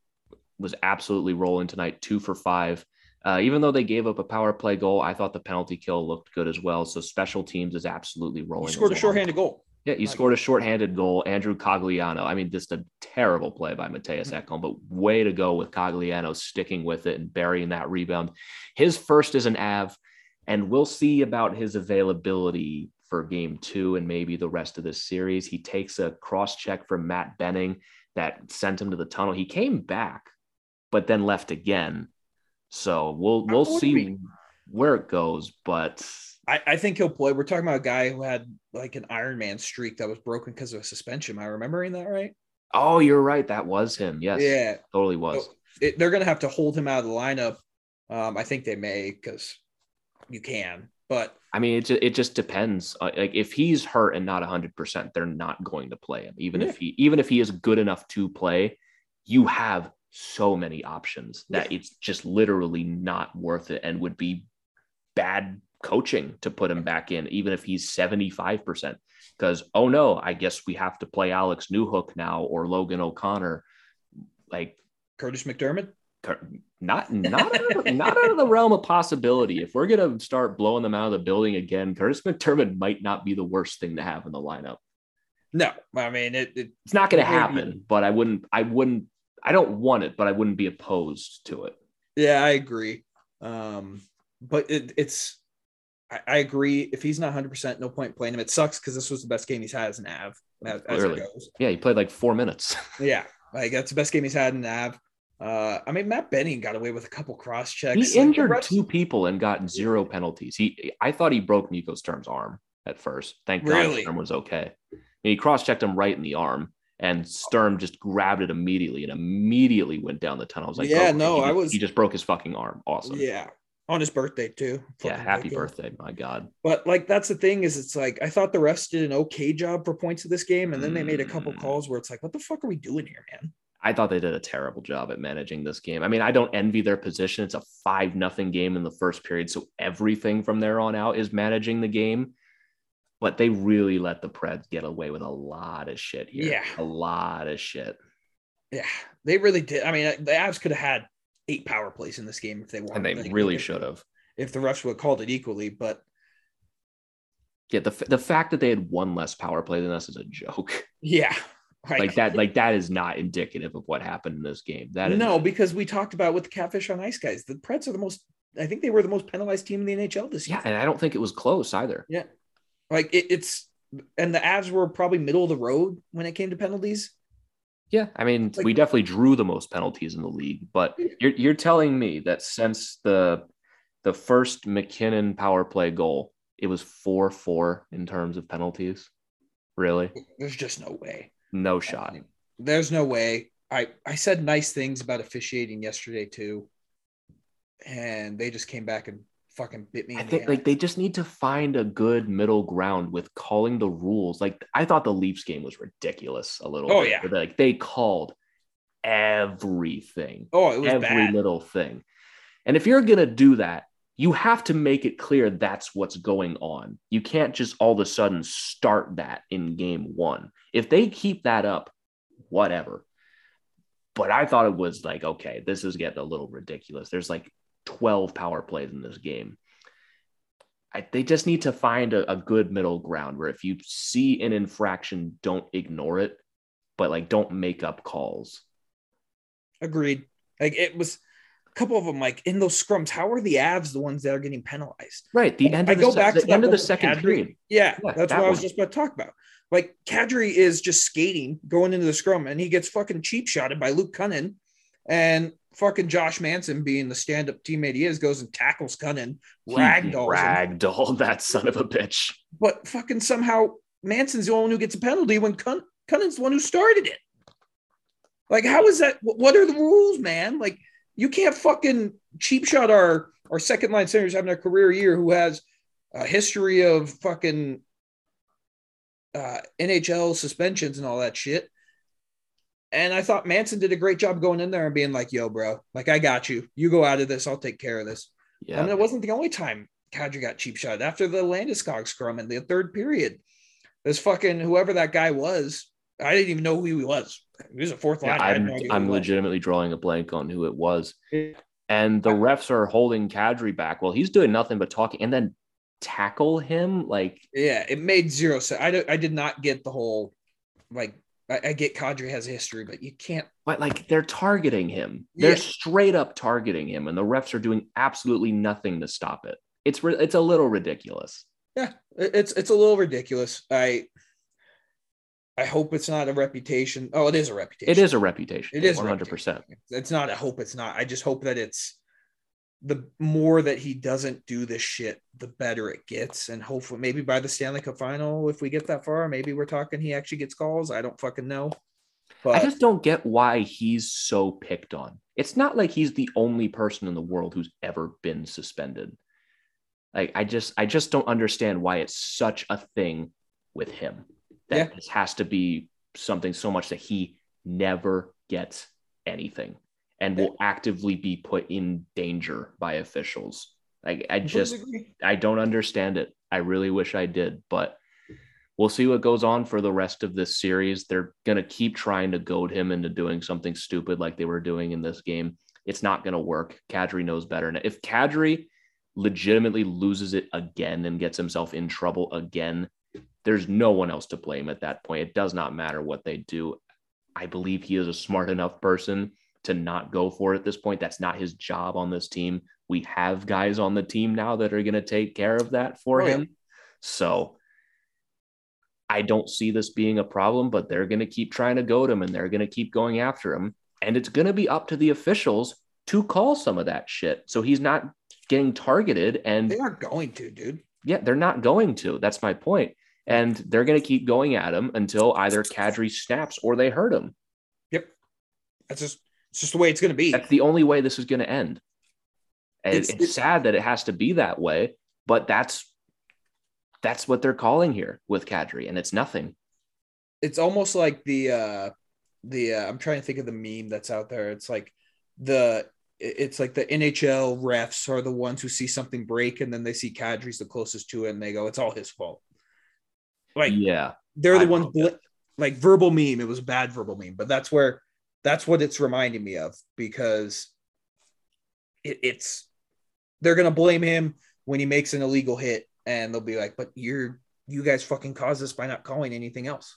[SPEAKER 4] was absolutely rolling tonight, two for five. Uh, even though they gave up a power play goal, I thought the penalty kill looked good as well. So special teams is absolutely rolling.
[SPEAKER 5] He scored a shorthanded goal.
[SPEAKER 4] Yeah, he scored a shorthanded goal. Andrew Cogliano. I mean, just a terrible play by Mattias
[SPEAKER 5] Mm-hmm.
[SPEAKER 4] Ekholm, but way to go with Cogliano sticking with it and burying that rebound. His first is an Av, and we'll see about his availability for game two and maybe the rest of this series. He takes a cross check from Matt Benning that sent him to the tunnel. He came back, but then left again. So we'll we'll see where it goes, but
[SPEAKER 5] I, I think he'll play. We're talking about a guy who had like an Iron Man streak that was broken because of a suspension. Am I remembering that right?
[SPEAKER 4] oh, you're right. That was him. Yes,
[SPEAKER 5] Yeah.
[SPEAKER 4] totally was.
[SPEAKER 5] So it, they're going to have to hold him out of the lineup. Um, I think they may because you can, but
[SPEAKER 4] I mean, it just, it just depends. Uh, Like if he's hurt and not hundred percent, they're not going to play him. Even if he even if he is good enough to play, you have so many options that it's just literally not worth it and would be bad coaching to put him back in, even if he's 75%. Because, oh no, I guess we have to play Alex Newhook now or Logan O'Connor. Like,
[SPEAKER 5] Kurtis MacDermid.
[SPEAKER 4] not not out of, not out of the realm of possibility. If we're gonna start blowing them out of the building again, Kurtis MacDermid might not be the worst thing to have in the lineup.
[SPEAKER 5] No, I mean it. it
[SPEAKER 4] It's not gonna
[SPEAKER 5] Maybe.
[SPEAKER 4] happen, but I wouldn't. I wouldn't. I don't want it, but I wouldn't be opposed to it.
[SPEAKER 5] yeah, I agree. Um, but it, it's. I, I agree. If he's not 100, percent no point playing him. It sucks because this was the best game he's had as an Av. As, as it goes.
[SPEAKER 4] Yeah, he played like four minutes. <laughs>
[SPEAKER 5] Yeah, like that's the best game he's had in Av. Uh, I mean, Matt Benning got away with a couple cross checks.
[SPEAKER 4] He
[SPEAKER 5] Like,
[SPEAKER 4] injured
[SPEAKER 5] rest-
[SPEAKER 4] two people and got zero penalties. He, I thought he broke Nico Sturm's arm at first. Thank God
[SPEAKER 5] Really?
[SPEAKER 4] Sturm was okay. He cross checked him right in the arm, and Sturm just grabbed it immediately and immediately went down the tunnel. I was like,
[SPEAKER 5] Yeah,
[SPEAKER 4] okay,
[SPEAKER 5] no, I was-
[SPEAKER 4] He just broke his fucking arm. Awesome.
[SPEAKER 5] Yeah, on his birthday too.
[SPEAKER 4] Yeah, happy birthday, my God.
[SPEAKER 5] But like that's the thing is it's like I thought the refs did an okay job for points of this game, and then they made a couple
[SPEAKER 4] Mm.
[SPEAKER 5] calls where it's like, what the fuck are we doing here, man?
[SPEAKER 4] I thought they did a terrible job at managing this game. I mean, I don't envy their position. It's a five nothing game in the first period, so everything from there on out is managing the game. But they really let the Preds get away with a lot of shit here.
[SPEAKER 5] Yeah.
[SPEAKER 4] a lot of shit.
[SPEAKER 5] Yeah, they really did. I mean, the Avs could have had eight power plays in this game if they wanted.
[SPEAKER 4] and they
[SPEAKER 5] Like,
[SPEAKER 4] really
[SPEAKER 5] if-
[SPEAKER 4] should have.
[SPEAKER 5] If the refs would have called it equally, but
[SPEAKER 4] Yeah, the the fact that they had one less power play than us is a joke. <laughs>
[SPEAKER 5] yeah,
[SPEAKER 4] Like that, like that is not indicative of what happened in this game. That is
[SPEAKER 5] no, because we talked about with the catfish on ice guys, the Preds are the most. I think they were the most penalized team in the NHL this year.
[SPEAKER 4] yeah, and I don't think it was close either.
[SPEAKER 5] Yeah. Like it, it's and the Avs were probably middle of the road when it came to penalties.
[SPEAKER 4] Yeah, I mean,
[SPEAKER 5] Like-
[SPEAKER 4] we definitely drew the most penalties in the league, but you're you're telling me that since the the first MacKinnon power play goal, it was four four in terms of penalties. Really,
[SPEAKER 5] There's just no way.
[SPEAKER 4] no shot.
[SPEAKER 5] There's no way. I I said nice things about officiating yesterday too, and they just came back and fucking bit me.
[SPEAKER 4] I
[SPEAKER 5] in the
[SPEAKER 4] think
[SPEAKER 5] ass.
[SPEAKER 4] like they just need to find a good middle ground with calling the rules. Like I thought the Leafs game was ridiculous a little.
[SPEAKER 5] Oh,
[SPEAKER 4] bit,
[SPEAKER 5] yeah.
[SPEAKER 4] like they called everything.
[SPEAKER 5] oh, it was
[SPEAKER 4] every
[SPEAKER 5] bad.
[SPEAKER 4] little thing. And if you're going to do that, you have to make it clear that's what's going on. You can't just all of a sudden start that in game one. If they keep that up, whatever. But I thought it was like, okay, this is getting a little ridiculous. There's like 12 power plays in this game. I, they just need to find a, a good middle ground where if you see an infraction, don't ignore it, but like don't make up calls.
[SPEAKER 5] Agreed. Like it was a couple of them. Like in those scrums, how are the Avs the ones that are getting penalized?
[SPEAKER 4] Right. The end
[SPEAKER 5] I
[SPEAKER 4] of the,
[SPEAKER 5] go back
[SPEAKER 4] the
[SPEAKER 5] to the
[SPEAKER 4] end of the second
[SPEAKER 5] Kadri.
[SPEAKER 4] period.
[SPEAKER 5] Yeah,
[SPEAKER 4] Yeah,
[SPEAKER 5] that's
[SPEAKER 4] that
[SPEAKER 5] what I was just about to talk about. Like Kadri is just skating, going into the scrum, and he gets fucking cheap shotted by Luke Kunin, and fucking Josh Manson, being the stand-up teammate he is, goes and tackles
[SPEAKER 4] Kunin,
[SPEAKER 5] ragdolls him.
[SPEAKER 4] that son of a bitch.
[SPEAKER 5] But fucking somehow Manson's the one who gets a penalty when Cun- Kunin's the one who started it. Like, how is that? What are the rules, man? Like, you can't fucking cheap shot our our second line centers having a career year who has a history of fucking uh, NHL suspensions and all that shit. And I thought Manson did a great job going in there and being like, "Yo, bro, like I got you. You go out of this. I'll take care of this."
[SPEAKER 4] Yeah.
[SPEAKER 5] I mean, it wasn't the only time Kadri got cheap shot after the Landeskog scrum in the third period. This fucking whoever that guy was, I didn't even know who he was. He was a fourth line.
[SPEAKER 4] I'm,
[SPEAKER 5] no
[SPEAKER 4] I'm
[SPEAKER 5] he was.
[SPEAKER 4] legitimately drawing a blank on who it was. And the refs are holding Kadri back. Well, he's doing nothing but talking and then tackle him. Like,
[SPEAKER 5] Yeah, it made zero sense. I did not get the whole like. I, I get Kadri has history, but you can't.
[SPEAKER 4] but like they're targeting him. They're
[SPEAKER 5] Yeah.
[SPEAKER 4] straight up targeting him, and the refs are doing absolutely nothing to stop it. It's re- it's a little ridiculous.
[SPEAKER 5] Yeah, it's it's a little ridiculous. I I hope it's not a reputation. Oh, it is a reputation.
[SPEAKER 4] It is a reputation.
[SPEAKER 5] It is
[SPEAKER 4] one hundred percent.
[SPEAKER 5] It's not. I hope it's not. I just hope that it's the more that he doesn't do this shit, the better it gets. And hopefully, maybe by the Stanley Cup final, if we get that far, maybe we're talking he actually gets calls. I don't fucking know. But
[SPEAKER 4] I just don't get why he's so picked on. It's not like he's the only person in the world who's ever been suspended. Like I just I just don't understand why it's such a thing with him. That
[SPEAKER 5] Yeah.
[SPEAKER 4] this has to be something so much that he never gets anything and will actively be put in danger by officials Like I just I don't understand it. I really wish I did, but we'll see what goes on for the rest of this series. They're gonna keep trying to goad him into doing something stupid like they were doing in this game. It's not gonna work. Kadri knows better. And if Kadri legitimately loses it again and gets himself in trouble again, there's no one else to blame at that point. It does not matter what they do. I believe he is a smart enough person to not go for it at this point. That's not his job on this team. We have guys on the team now that are going to take care of that for
[SPEAKER 5] Oh, yeah.
[SPEAKER 4] him. So I don't see this being a problem, but they're going to keep trying to goad him and they're going to keep going after him. And it's going to be up to the officials to call some of that shit. So he's not getting targeted and
[SPEAKER 5] They aren't going to, dude.
[SPEAKER 4] yeah, they're not going to. That's my point. And they're going to keep going at him until either Kadri snaps or they hurt him.
[SPEAKER 5] Yep. That's just it's just the way it's gonna be.
[SPEAKER 4] That's the only way this is going to end. And
[SPEAKER 5] It's-
[SPEAKER 4] it's,
[SPEAKER 5] it's-
[SPEAKER 4] sad that it has to be that way, but that's that's what they're calling here with Kadri, and it's nothing.
[SPEAKER 5] it's almost like the uh the uh, I'm trying to think of the meme that's out there. It's like the it's like the NHL refs are the ones who see something break and then they see Kadri's the closest to it and they go, it's all his fault. Like
[SPEAKER 4] yeah,
[SPEAKER 5] they're the
[SPEAKER 4] I
[SPEAKER 5] ones bl- like verbal meme. It was a bad verbal meme, but that's where that's what it's reminding me of because it, it's they're gonna blame him when he makes an illegal hit and they'll be like, but you're you guys fucking caused this by not calling anything else.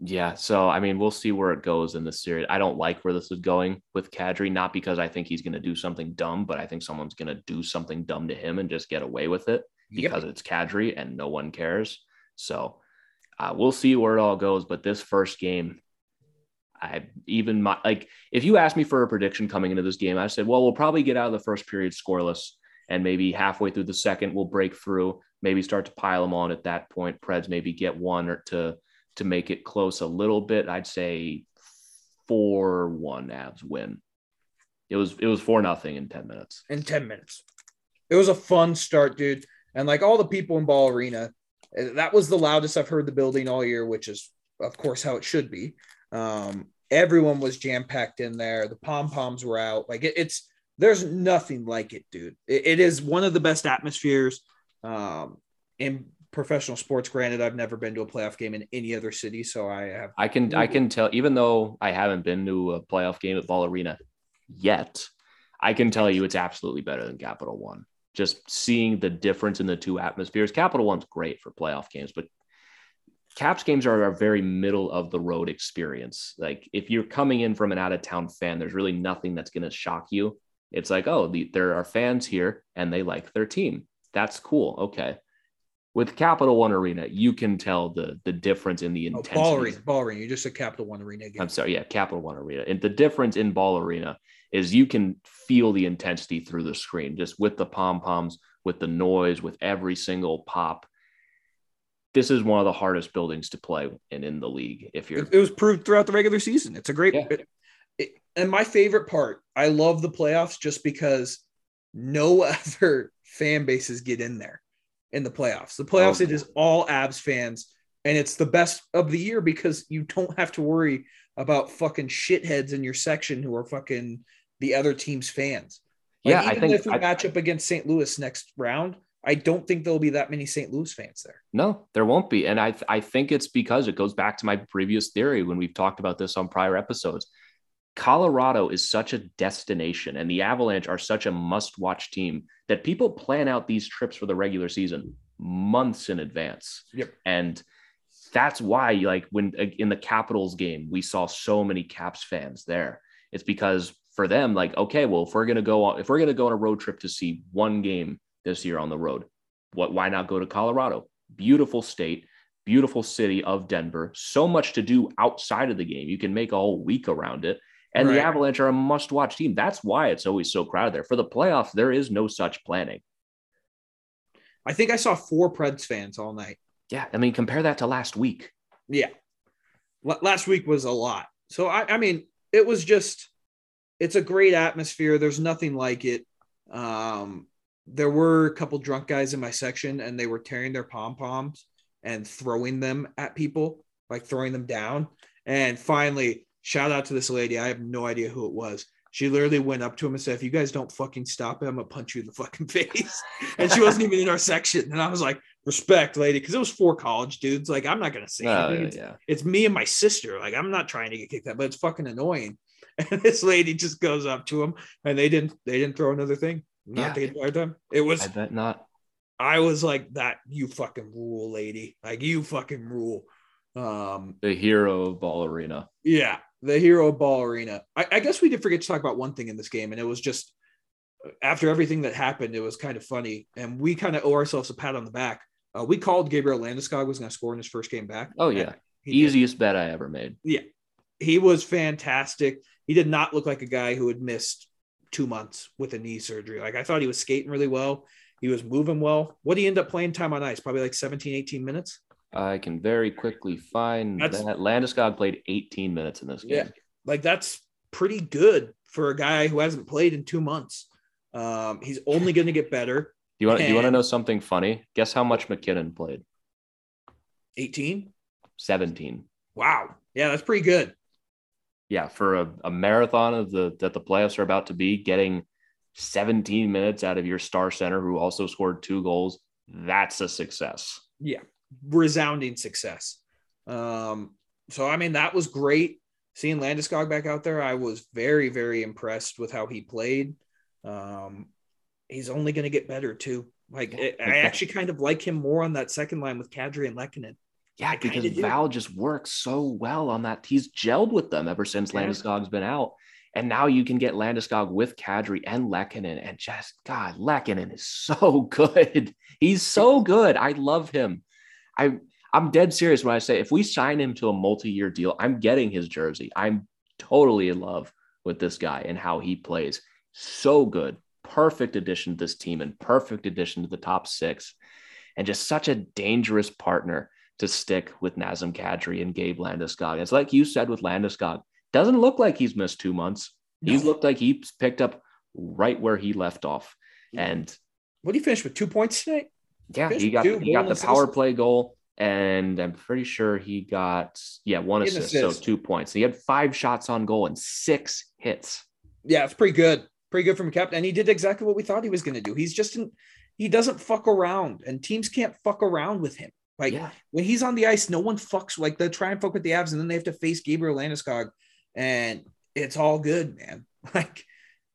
[SPEAKER 4] yeah. So I mean, we'll see where it goes in this series. I don't like where this is going with Kadri, not because I think he's going to do something dumb, but I think someone's going to do something dumb to him and just get away with it.
[SPEAKER 5] Yep.
[SPEAKER 4] because it's Kadri and no one cares. So uh, we'll see where it all goes. But this first game, I even my like if you asked me for a prediction coming into this game, I said, well, we'll probably get out of the first period scoreless, and maybe halfway through the second, we'll break through, maybe start to pile them on at that point. Preds maybe get one or to to make it close a little bit. I'd say four one Avs win. It was it was four nothing in ten minutes.
[SPEAKER 5] in 10 minutes. It was a fun start, dude. And like all the people in Ball Arena, eh, that was the loudest I've heard the building all year, which is, of course, how it should be. Um, everyone was jam packed in there. The pom poms were out. Like it, it's, there's nothing like it, dude. It- it is one of the best atmospheres um, in professional sports. Granted, I've never been to a playoff game in any other city, so I have
[SPEAKER 4] I can I can tell even though I haven't been to a playoff game at Ball Arena yet, I can tell you it's absolutely better than Capital One. Just seeing the difference in the two atmospheres. Capital One's great for playoff games, but Caps games are a very middle of the road experience. Like if you're coming in from an out of town fan, there's really nothing that's going to shock you. It's like, oh, the, there are fans here and they like their team. That's cool. Okay. With Capital One Arena, you can tell the the difference in the
[SPEAKER 5] oh,
[SPEAKER 4] intensity.
[SPEAKER 5] Ball Arena. Ball Arena. You just said Capital One Arena again.
[SPEAKER 4] I'm sorry, yeah, Capital One Arena. And the difference in Ball Arena is you can feel the intensity through the screen, just with the pom poms, with the noise, with every single pop. This is one of the hardest buildings to play in in the league. If you're,
[SPEAKER 5] It, was proved throughout the regular season. It's a great.
[SPEAKER 4] Yeah.
[SPEAKER 5] it- it- and my favorite part, I love the playoffs just because no <laughs> other fan bases get in there in the playoffs. The playoffs,
[SPEAKER 4] Oh,
[SPEAKER 5] it is all Avs fans, and it's the best of the year because you don't have to worry about fucking shitheads in your section who are fucking the other team's fans. Like,
[SPEAKER 4] yeah, I
[SPEAKER 5] even
[SPEAKER 4] think
[SPEAKER 5] if we
[SPEAKER 4] I-
[SPEAKER 5] match up against St. Louis next round, I don't think there'll be that many St. Louis fans there.
[SPEAKER 4] No, there won't be. And I I think it's because it goes back to my previous theory when we've talked about this on prior episodes. Colorado is such a destination and the Avalanche are such a must-watch team that people plan out these trips for the regular season months in advance.
[SPEAKER 5] Yep.
[SPEAKER 4] And that's why like when uh, in the Capitals game we saw so many Caps fans there. It's because for them like okay, well if we're going to go on if we're going to go on a road trip to see one game this year on the road, what why not go to Colorado? Beautiful state, beautiful city of Denver. So much to do outside of the game. You can make a whole week around it. And the Avalanche are a must-watch team. That's why it's always so crowded there. For the playoffs, there is no such planning.
[SPEAKER 5] I think I saw four Preds fans all night.
[SPEAKER 4] Yeah, I mean, compare that to last week.
[SPEAKER 5] Yeah. L- last week was a lot. So I, I mean, it was just it's a great atmosphere. There's nothing like it. Um, there were a couple drunk guys in my section and they were tearing their pom poms and throwing them at people, like throwing them down. And finally, shout out to this lady. I have no idea who it was. She literally went up to him and said, "If you guys don't fucking stop it, I'm gonna punch you in the fucking <laughs> face." and she wasn't even in our section, and I was like, "Respect, lady," because it was four college dudes. Like, I'm not gonna say
[SPEAKER 4] Oh,
[SPEAKER 5] anything.
[SPEAKER 4] yeah,
[SPEAKER 5] It's,
[SPEAKER 4] yeah.
[SPEAKER 5] it's me and my sister. Like, I'm not trying to get kicked out, but it's fucking annoying. <laughs> And this lady just goes up to him, and they didn't they didn't throw another thing. Not
[SPEAKER 4] Yeah.
[SPEAKER 5] the entire time. It was
[SPEAKER 4] I bet not.
[SPEAKER 5] I was like that. You fucking rule, lady. Like you fucking rule. Um,
[SPEAKER 4] The hero of Ball Arena.
[SPEAKER 5] yeah, the hero of ball arena. I, I guess we did forget to talk about one thing in this game, and it was just after everything that happened, it was kind of funny, and we kind of owe ourselves a pat on the back. Uh, we called Gabriel Landeskog was going to score in his first game back.
[SPEAKER 4] Oh, yeah.
[SPEAKER 5] He did.
[SPEAKER 4] Easiest bet I ever made.
[SPEAKER 5] Yeah, he was fantastic. He did not look like a guy who had missed two months with a knee surgery. Like I thought he was skating really well. He was moving well. What did he end up playing time on ice? Probably like 17, 18 minutes.
[SPEAKER 4] I can very quickly find
[SPEAKER 5] That's-
[SPEAKER 4] that Landeskog played 18 minutes in this game.
[SPEAKER 5] Yeah. Like that's pretty good for a guy who hasn't played in two months. Um, he's only going to get better.
[SPEAKER 4] Do you want? Do you want to know something funny? Guess how much MacKinnon played?
[SPEAKER 5] 18.
[SPEAKER 4] 17.
[SPEAKER 5] Wow. Yeah, that's pretty good.
[SPEAKER 4] Yeah, for a, a marathon of the that the playoffs are about to be, getting 17 minutes out of your star center who also scored two goals, that's a success.
[SPEAKER 5] Yeah. Resounding success. Um, so I mean, that was great. Seeing Landeskog back out there, I was very, very impressed with how he played. Um, he's only going to get better too. Like
[SPEAKER 4] Yeah,
[SPEAKER 5] I-
[SPEAKER 4] like
[SPEAKER 5] I
[SPEAKER 4] that-
[SPEAKER 5] actually kind of like him more on that second line with Kadri and Lehkonen.
[SPEAKER 4] Yeah, because. Val just works so well on that. He's gelled with them ever since
[SPEAKER 5] Yeah.
[SPEAKER 4] Landeskog's been out. And now you can get Landeskog with Kadri and Lehkonen. And just, God, Lehkonen is <laughs> so good. He's so good. I love him. I, I'm dead serious when I say if we sign him to a multi year deal, I'm getting his jersey. I'm totally in love with this guy and how he plays. So good. Perfect addition to this team and perfect addition to the top six. And just such a dangerous partner to stick with Nazem Kadri and Gabe Landeskog. It's like you said with Landeskog, doesn't look like he's missed two months. He's looked like he's picked up right where he left off. And
[SPEAKER 5] What did he finish with? Two points tonight?
[SPEAKER 4] yeah,
[SPEAKER 5] Finished
[SPEAKER 4] he got he got the power play goal. And I'm pretty sure he got yeah, one assist,
[SPEAKER 5] assist.
[SPEAKER 4] so two points. He had five shots on goal and six hits.
[SPEAKER 5] Yeah, it's pretty good. Pretty good from captain. And he did exactly what we thought he was going to do. He's just, in, he doesn't fuck around, and teams can't fuck around with him. Like
[SPEAKER 4] yeah,
[SPEAKER 5] when he's on the ice, no one fucks. Like they try and fuck with the Avs, and then they have to face Gabriel Landeskog, and it's all good, man. <laughs> Like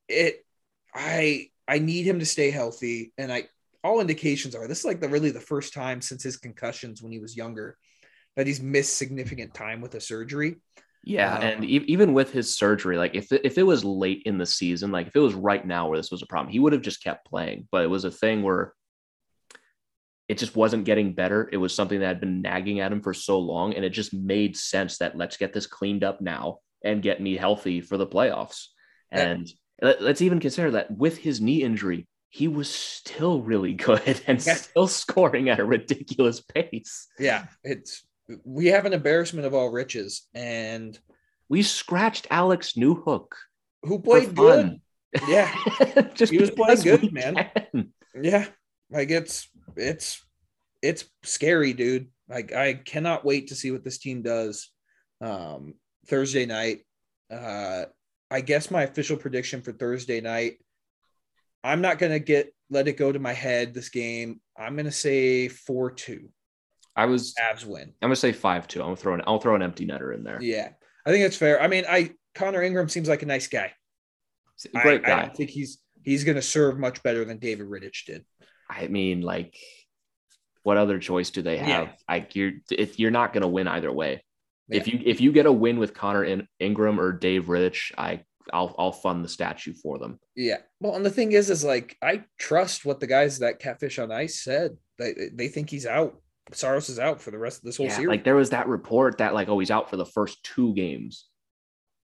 [SPEAKER 5] it, I I need him to stay healthy, and I all indications are this is like the really the first time since his concussions when he was younger that he's missed significant time with a surgery.
[SPEAKER 4] Yeah,
[SPEAKER 5] Um,
[SPEAKER 4] and e- even with his surgery, like if it, if it was late in the season, like if it was right now where this was a problem, he would have just kept playing. But it was a thing where it just wasn't getting better. It was something that had been nagging at him for so long, and it just made sense that let's get this cleaned up now and get me healthy for the playoffs. And let- let's even consider that with his knee injury, he was still really <laughs> good and
[SPEAKER 5] Yeah.
[SPEAKER 4] still scoring at a ridiculous pace.
[SPEAKER 5] Yeah, it's we have an embarrassment of all riches, and
[SPEAKER 4] We scratched Alex Newhook.
[SPEAKER 5] who played good. Yeah, <laughs>
[SPEAKER 4] just
[SPEAKER 5] He was playing good, man.
[SPEAKER 4] can.
[SPEAKER 5] yeah. Like it's it's it's scary, dude. Like I cannot wait to see what this team does um Thursday night. Uh I guess my official prediction for Thursday night. I'm not gonna get let it go to my head this game. I'm gonna say four two.
[SPEAKER 4] I was.
[SPEAKER 5] Avs win.
[SPEAKER 4] I'm gonna say five two. I'm gonna throw an. I'll throw an empty netter in there.
[SPEAKER 5] Yeah, I think that's fair. I mean, I Connor Ingram seems like a nice guy.
[SPEAKER 4] Great
[SPEAKER 5] I,
[SPEAKER 4] guy.
[SPEAKER 5] I think he's he's gonna serve much better than David Rittich did.
[SPEAKER 4] I mean, like, what other choice do they have?
[SPEAKER 5] Yeah.
[SPEAKER 4] Like, you're if you're not gonna win either way. If you if you get a win with Connor In- Ingram or Dave Rittich, I I'll I'll fund the statue for them.
[SPEAKER 5] Yeah. Well, and the thing is, is like I trust what the guys that catfish on ice said. They they think he's out. Saros is out for the rest of this whole
[SPEAKER 4] Yeah,
[SPEAKER 5] series.
[SPEAKER 4] like there was that report that like oh he's out for the first two games.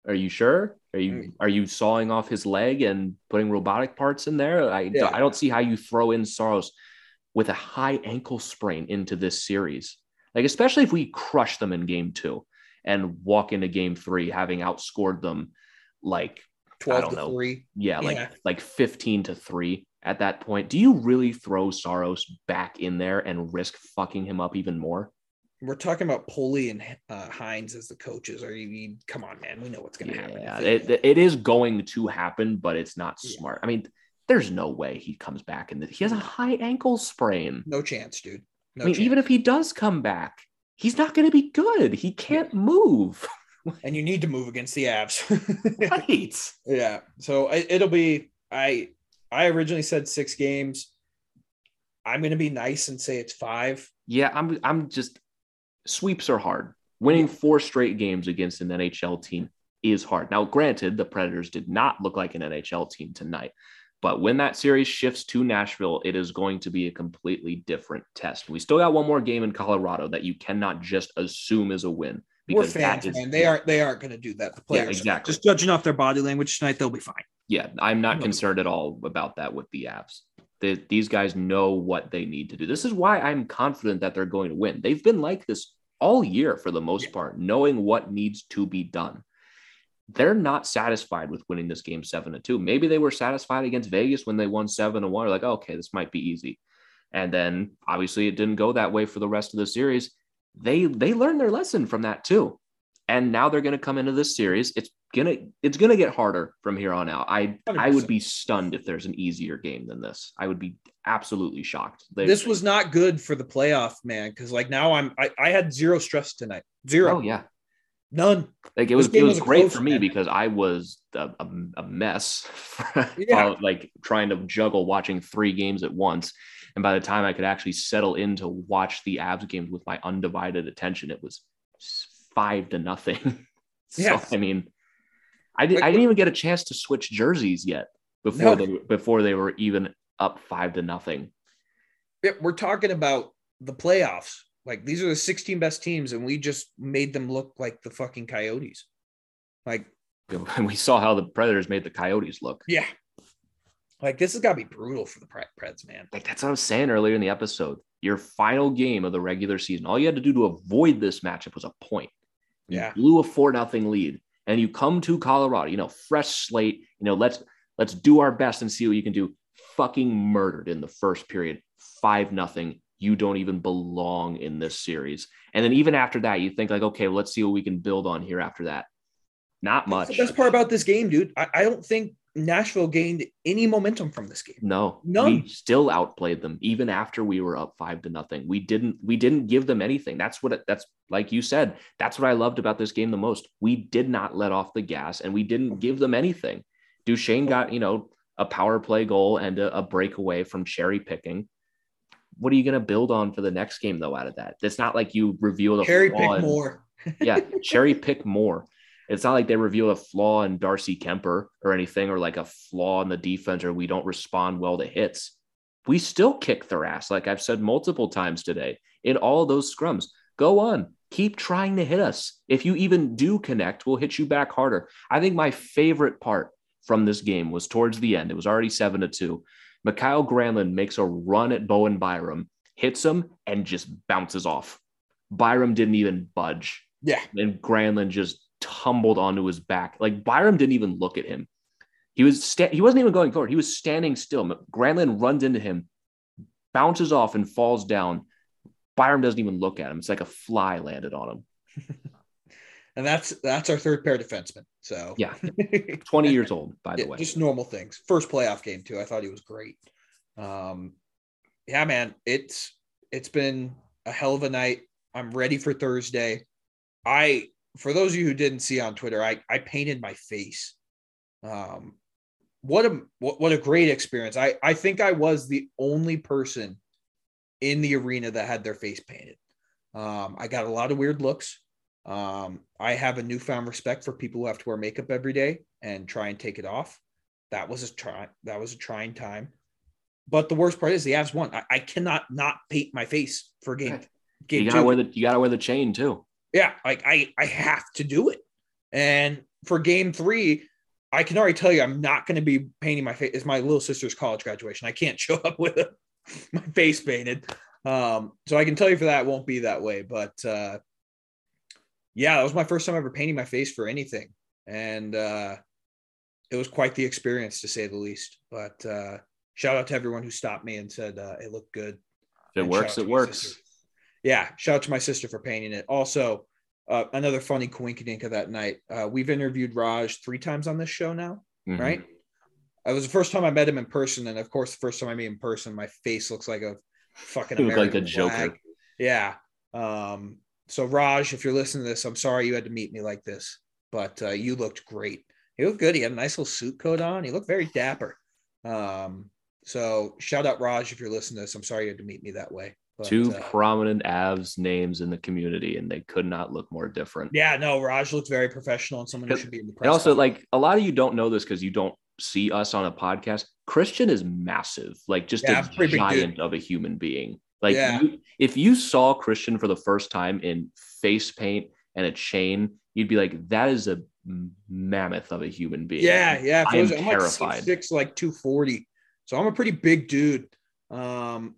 [SPEAKER 4] Are you sure? Are you
[SPEAKER 5] Mm.
[SPEAKER 4] are you sawing off his leg and putting robotic parts in there? I
[SPEAKER 5] Yeah.
[SPEAKER 4] I don't see how you throw in Saros with a high ankle sprain into this series. Like especially if we crush them in game 2 and walk into game 3 having outscored them like
[SPEAKER 5] Twelve
[SPEAKER 4] don't
[SPEAKER 5] to
[SPEAKER 4] know.
[SPEAKER 5] three.
[SPEAKER 4] yeah, like
[SPEAKER 5] Yeah.
[SPEAKER 4] like 15 to 3 at that point. Do you really throw Saros back in there and risk fucking him up even more?
[SPEAKER 5] We're talking about Poile and uh, Hynes as the coaches. Are you? Come on, man. We know what's going to happen.
[SPEAKER 4] Yeah, it, it is going to happen, but it's not
[SPEAKER 5] Yeah.
[SPEAKER 4] smart. I mean, there's no way he comes back and he has a high ankle sprain.
[SPEAKER 5] No chance, dude. No
[SPEAKER 4] I mean,
[SPEAKER 5] chance.
[SPEAKER 4] even if he does come back, he's not going to be good. He can't move. <laughs>
[SPEAKER 5] and you need to move against the Avs. <laughs>
[SPEAKER 4] right.
[SPEAKER 5] yeah. So it, it'll be. I I originally said six games. I'm going to be nice and say it's five.
[SPEAKER 4] Yeah, I'm. I'm just sweeps are hard. Winning four straight games against an NHL team is hard. Now, granted, the Predators did not look like an NHL team tonight, but when that series shifts to Nashville, it is going to be a completely different test. We still got one more game in Colorado that you cannot just assume is a win
[SPEAKER 5] We're fans,
[SPEAKER 4] is
[SPEAKER 5] man. They aren't. They aren't going to do that. The
[SPEAKER 4] Yeah,
[SPEAKER 5] players,
[SPEAKER 4] exactly.
[SPEAKER 5] Just judging off their body language tonight, they'll be fine.
[SPEAKER 4] Yeah, I'm not concerned at all about that with the Avs. The, these guys know what they need to do. This is why I'm confident that they're going to win. They've been like this all year for the most
[SPEAKER 5] Yeah.
[SPEAKER 4] part, knowing what needs to be done. They're not satisfied with winning this game seven to two. Maybe they were satisfied against Vegas when they won seven to one. Like, okay, this might be easy. And then obviously it didn't go that way for the rest of the series. They they learned their lesson from that too. And now they're going to come into this series. It's gonna it's gonna get harder from here on out. I I would be stunned if there's an easier game than this. I would be absolutely shocked. They-
[SPEAKER 5] This was not good for the playoff, man. Because like now I'm. I, I had zero stress tonight. Zero.
[SPEAKER 4] oh yeah,
[SPEAKER 5] None.
[SPEAKER 4] like it was it was
[SPEAKER 5] was
[SPEAKER 4] great for me
[SPEAKER 5] one.
[SPEAKER 4] because I was a, a, a mess, <laughs>
[SPEAKER 5] Yeah.
[SPEAKER 4] uh, like trying to juggle watching three games at once. And by the time I could actually settle in to watch the Avs games with my undivided attention, it was five to nothing. <laughs> so
[SPEAKER 5] Yeah.
[SPEAKER 4] I mean, I, did,
[SPEAKER 5] Like,
[SPEAKER 4] I didn't even get a chance to switch jerseys yet
[SPEAKER 5] No.
[SPEAKER 4] before they before they were even up five to nothing.
[SPEAKER 5] We're talking about the playoffs. Like these are the 16 best teams, and we just made them look like the fucking Coyotes. Like, <laughs>
[SPEAKER 4] And we saw how the Predators made the Coyotes look.
[SPEAKER 5] yeah. Like this has got to be brutal for the Pre- Preds, man.
[SPEAKER 4] Like that's what I was saying earlier in the episode. Your final game of the regular season, all you had to do to avoid this matchup was a point. You
[SPEAKER 5] Yeah.
[SPEAKER 4] blew a four nothing lead, and you come to Colorado. You know, fresh slate. You know, let's let's do our best and see what you can do. Fucking murdered in the first period, five nothing. You don't even belong in this series. And then even after that, you think like, okay, well, let's see what we can build on here after that. Not
[SPEAKER 5] That's
[SPEAKER 4] much.
[SPEAKER 5] the best part about this game, dude. I, I don't think Nashville gained any momentum from this game.
[SPEAKER 4] No,
[SPEAKER 5] None.
[SPEAKER 4] we still outplayed them even after we were up five to nothing. We didn't we didn't give them anything. That's what it, that's like you said. That's what I loved about this game the most. We did not let off the gas and we didn't mm-hmm. give them anything. Duchene got you know a power play goal and a, a breakaway from cherry picking. What are you going to build on for the next game though? Out of that, it's not like you revealed a
[SPEAKER 5] Cherry pick
[SPEAKER 4] in-
[SPEAKER 5] more.
[SPEAKER 4] yeah, <laughs> cherry pick more. It's not like they reveal a flaw in Darcy Kuemper or anything, or like a flaw in the defense, or we don't respond well to hits. We still kick their ass, like I've said multiple times today in all those scrums. Go on, keep trying to hit us. If you even do connect, we'll hit you back harder. I think my favorite part from this game was towards the end. It was already seven to two. Mikael Granlund makes a run at Bowen Byram, hits him, and just bounces off. Byram didn't even budge
[SPEAKER 5] Yeah.
[SPEAKER 4] and Granlund just tumbled onto his back. Like Byram didn't even look at him. He was sta- he wasn't even going forward. He was standing still. Granlund runs into him, bounces off, and falls down. Byram doesn't even look at him. It's like a fly landed on him. <laughs>
[SPEAKER 5] And that's that's our third pair defenseman. So
[SPEAKER 4] Yeah, <laughs> twenty years old, by the
[SPEAKER 5] Yeah,
[SPEAKER 4] way.
[SPEAKER 5] just normal things. First playoff game too. I thought he was great. Um, yeah, man, it's it's been a hell of a night. I'm ready for Thursday. I for those of you who didn't see on Twitter, I I painted my face. Um, what a what, what a great experience. I I think I was the only person in the arena that had their face painted. Um, I got a lot of weird looks. Um, I have a newfound respect for people who have to wear makeup every day and try and take it off. That was a try. That was a trying time. But the worst part is the Avs won. I, I cannot not paint my face for game. Game
[SPEAKER 4] You gotta
[SPEAKER 5] two.
[SPEAKER 4] wear the you gotta wear the chain too.
[SPEAKER 5] Yeah, like I I have to do it. And for game three, I can already tell you I'm not going to be painting my face. It's my little sister's college graduation. I can't <laughs> show up with my face painted. Um, so I can tell you for that it won't be that way. But uh, yeah, that was my first time ever painting my face for anything, and uh, it was quite the experience to say the least. But uh, shout out to everyone who stopped me and said uh, it looked good.
[SPEAKER 4] If it
[SPEAKER 5] And
[SPEAKER 4] works, it works.
[SPEAKER 5] Yeah, shout out to my sister for painting it. Also, uh, another funny coinkydink of that night. Uh, we've interviewed Raj three times on this show now,
[SPEAKER 4] Mhm.
[SPEAKER 5] right? It was the first time I met him in person, and of course, the first time I meet him in person, my face looks like a fucking <laughs>
[SPEAKER 4] look like
[SPEAKER 5] American
[SPEAKER 4] a Joker.
[SPEAKER 5] Yeah. Um, so Raj, if you're listening to this, I'm sorry you had to meet me like this, but uh, you looked great. He looked good. He had a nice little suit coat on. He looked very dapper. Um, so shout out Raj if you're listening to this. I'm sorry you had to meet me that way. But,
[SPEAKER 4] Two
[SPEAKER 5] uh,
[SPEAKER 4] prominent Avs names in the community, and they could not look more different.
[SPEAKER 5] yeah, no, Raj looked very professional and someone who should be in the press.
[SPEAKER 4] And also, like a lot of you don't know this because you don't see us on a podcast. Christian is massive, like just
[SPEAKER 5] Yeah,
[SPEAKER 4] a
[SPEAKER 5] pretty big dude.
[SPEAKER 4] giant of a human being. Like
[SPEAKER 5] Yeah.
[SPEAKER 4] you, if you saw Christian for the first time in face paint and a chain, you'd be like, "That is a mammoth of a human being."
[SPEAKER 5] Yeah, yeah.
[SPEAKER 4] I am
[SPEAKER 5] I'm
[SPEAKER 4] terrified.
[SPEAKER 5] Like six, like 240. So I'm a pretty big dude. Um,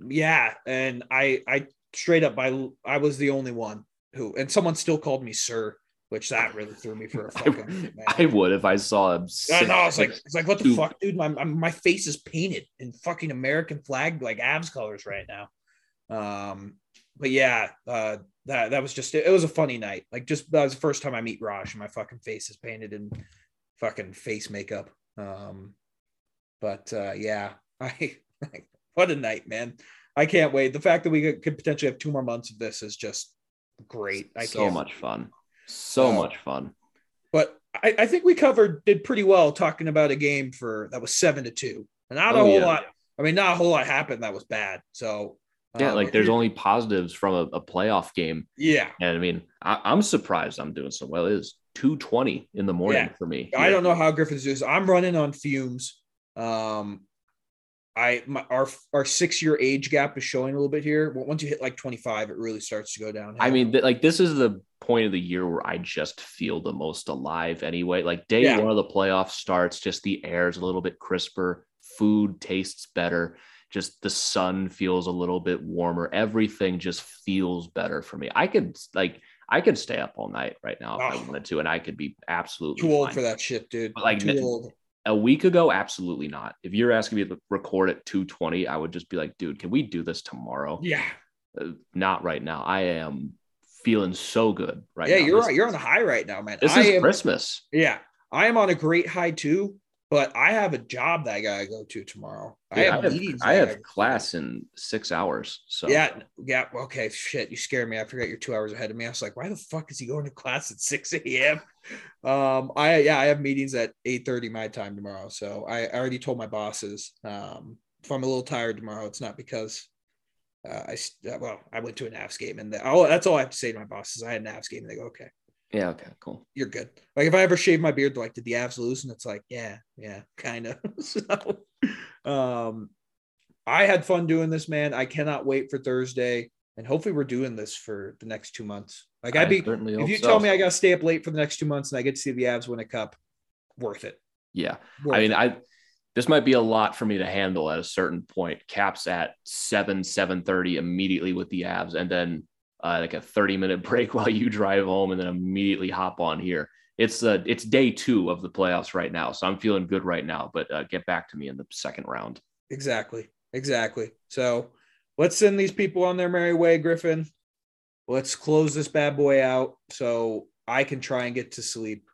[SPEAKER 5] yeah, and I I straight up I I was the only one who and someone still called me sir, which that really threw me for a <laughs> fucking man.
[SPEAKER 4] I would if I saw him.
[SPEAKER 5] I know. It's like it's like what the fuck, dude. My, my my face is painted in fucking American flag like Avs colors right now. Um, but yeah, uh, that that was just it was a funny night. Like just that was the first time I meet Raj, and my fucking face is painted in fucking face makeup. Um, but uh, yeah, <laughs> I what a night, man. I can't wait. The fact that we could, potentially have two more months of this is just great. I
[SPEAKER 4] so much fun, so
[SPEAKER 5] Uh,
[SPEAKER 4] much fun.
[SPEAKER 5] but I, I think we covered did pretty well talking about a game for that was seven to two. And not a
[SPEAKER 4] Oh,
[SPEAKER 5] whole
[SPEAKER 4] yeah.
[SPEAKER 5] lot. I mean, not a whole lot happened that was bad. So
[SPEAKER 4] Yeah,
[SPEAKER 5] um,
[SPEAKER 4] like there's only positives from a, a playoff game.
[SPEAKER 5] yeah.
[SPEAKER 4] And I mean, I, I'm surprised I'm doing so well. It is 220 in the morning
[SPEAKER 5] Yeah.
[SPEAKER 4] for me.
[SPEAKER 5] I don't know how Griffins is. I'm running on fumes. Um, I my our our six year age gap is showing a little bit here. Once you hit like 25, it really starts to go down.
[SPEAKER 4] I mean, th- like this is the point of the year where I just feel the most alive anyway. Like day
[SPEAKER 5] Yeah.
[SPEAKER 4] one of the playoff starts, just the air is a little bit crisper, food tastes better, just the sun feels a little bit warmer. Everything just feels better for me. I could like I could stay up all night right now if I
[SPEAKER 5] Oh.
[SPEAKER 4] wanted to, and I could be absolutely
[SPEAKER 5] too old
[SPEAKER 4] fine.
[SPEAKER 5] for that shit, dude.
[SPEAKER 4] But, like,
[SPEAKER 5] too old.
[SPEAKER 4] A week ago, absolutely not. If you're asking me to record at 220, I would just be like, dude, can we do this tomorrow?
[SPEAKER 5] Yeah.
[SPEAKER 4] Uh, not right now. I am feeling so good right now.
[SPEAKER 5] yeah,
[SPEAKER 4] now.
[SPEAKER 5] you're
[SPEAKER 4] This-
[SPEAKER 5] right. You're on a high right now, man.
[SPEAKER 4] This
[SPEAKER 5] I
[SPEAKER 4] is
[SPEAKER 5] am,
[SPEAKER 4] Christmas.
[SPEAKER 5] Yeah, I am on a great high too, but I have a job that I gotta go to tomorrow. I have,
[SPEAKER 4] I have,
[SPEAKER 5] meetings.
[SPEAKER 4] I have
[SPEAKER 5] go
[SPEAKER 4] class in six hours. So
[SPEAKER 5] Yeah, yeah. Okay, shit. You scared me. I forgot you're two hours ahead of me. I was like, why the fuck is he going to class at six a.m.? Um, I yeah, I have meetings at eight thirty my time tomorrow. So I, I already told my bosses. Um, if I'm a little tired tomorrow, it's not because uh, I uh, well I went to a Navs game and the, oh that's all I have to say to my bosses. I had a Navs game. And they go okay.
[SPEAKER 4] Yeah, okay, cool.
[SPEAKER 5] you're good. Like if I ever shave my beard, they're like, did the Avs lose? And it's like, yeah, yeah, kind of. <laughs> so, um, I had fun doing this, man. I cannot wait for Thursday, and hopefully we're doing this for the next two months. Like I'd be,
[SPEAKER 4] certainly
[SPEAKER 5] if you
[SPEAKER 4] so.
[SPEAKER 5] tell me I got to stay up late for the next two months and I get to see the Avs win a cup, worth it.
[SPEAKER 4] yeah,
[SPEAKER 5] Worth
[SPEAKER 4] I mean,
[SPEAKER 5] it.
[SPEAKER 4] I this might be a lot for me to handle at a certain point. Caps at seven, seven thirty immediately with the Avs, and then uh, like a thirty minute <laughs> break while you drive home, and then immediately hop on here. It's uh, it's day two of the playoffs right now, so I'm feeling good right now. But uh, get back to me in the second round.
[SPEAKER 5] Exactly. Exactly. So let's send these people on their merry way, Griffin. Let's close this bad boy out so I can try and get to sleep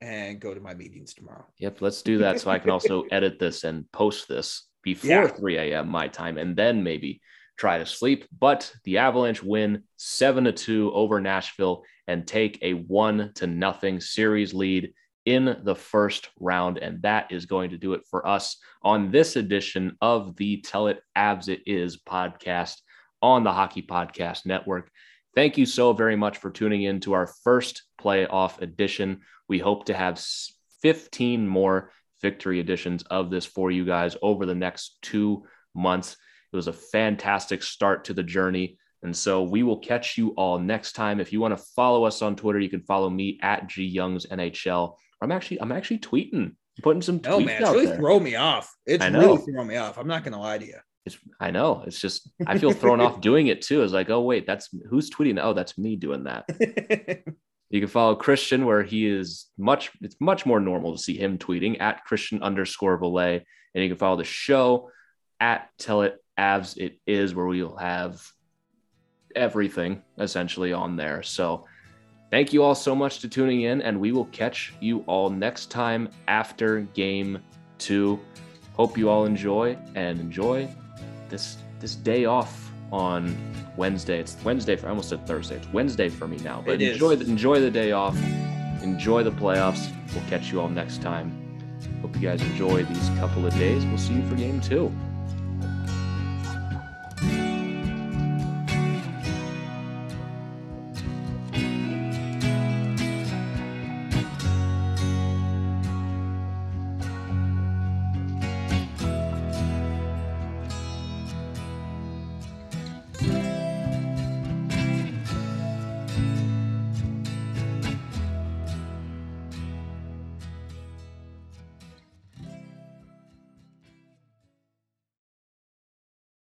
[SPEAKER 5] and go to my meetings tomorrow.
[SPEAKER 4] Yep, let's do that so I can also <laughs> edit this and post this before
[SPEAKER 5] Yeah.
[SPEAKER 4] 3 a.m. my time and then maybe try to sleep. But the Avalanche win 7 to 2 over Nashville and take a 1 to nothing series lead in the first round. And that is going to do it for us on this edition of the Tell It Avs It Is podcast on the Hockey Podcast Network. Thank you so very much for tuning in to our first playoff edition. We hope to have 15 more victory editions of this for you guys over the next two months. It was a fantastic start to the journey. And so we will catch you all next time. If you want to follow us on Twitter, you can follow me at G Youngs NHL. I'm actually I'm actually tweeting, putting some
[SPEAKER 5] oh,
[SPEAKER 4] tweets
[SPEAKER 5] man, it's really
[SPEAKER 4] there.
[SPEAKER 5] throw me off. It's really throwing me off. I'm not gonna lie to you.
[SPEAKER 4] It's, I know. It's just I feel thrown off <laughs> doing it too. It's like, oh wait, that's who's tweeting. Oh, that's me doing that. <laughs> You can follow Christian where he is much, it's much more normal to see him tweeting at Christian underscore Valet. And you can follow the show at Tell It Avs It Is, where we'll have everything essentially on there. So thank you all so much to tuning in, and we will catch you all next time after game two. Hope you all enjoy and enjoy this this day off on Wednesday. It's Wednesday for I almost said Thursday. It's Wednesday for me now. But enjoy the enjoy the day off. Enjoy the playoffs. We'll catch you all next time. Hope you guys enjoy these couple of days. We'll see you for game two.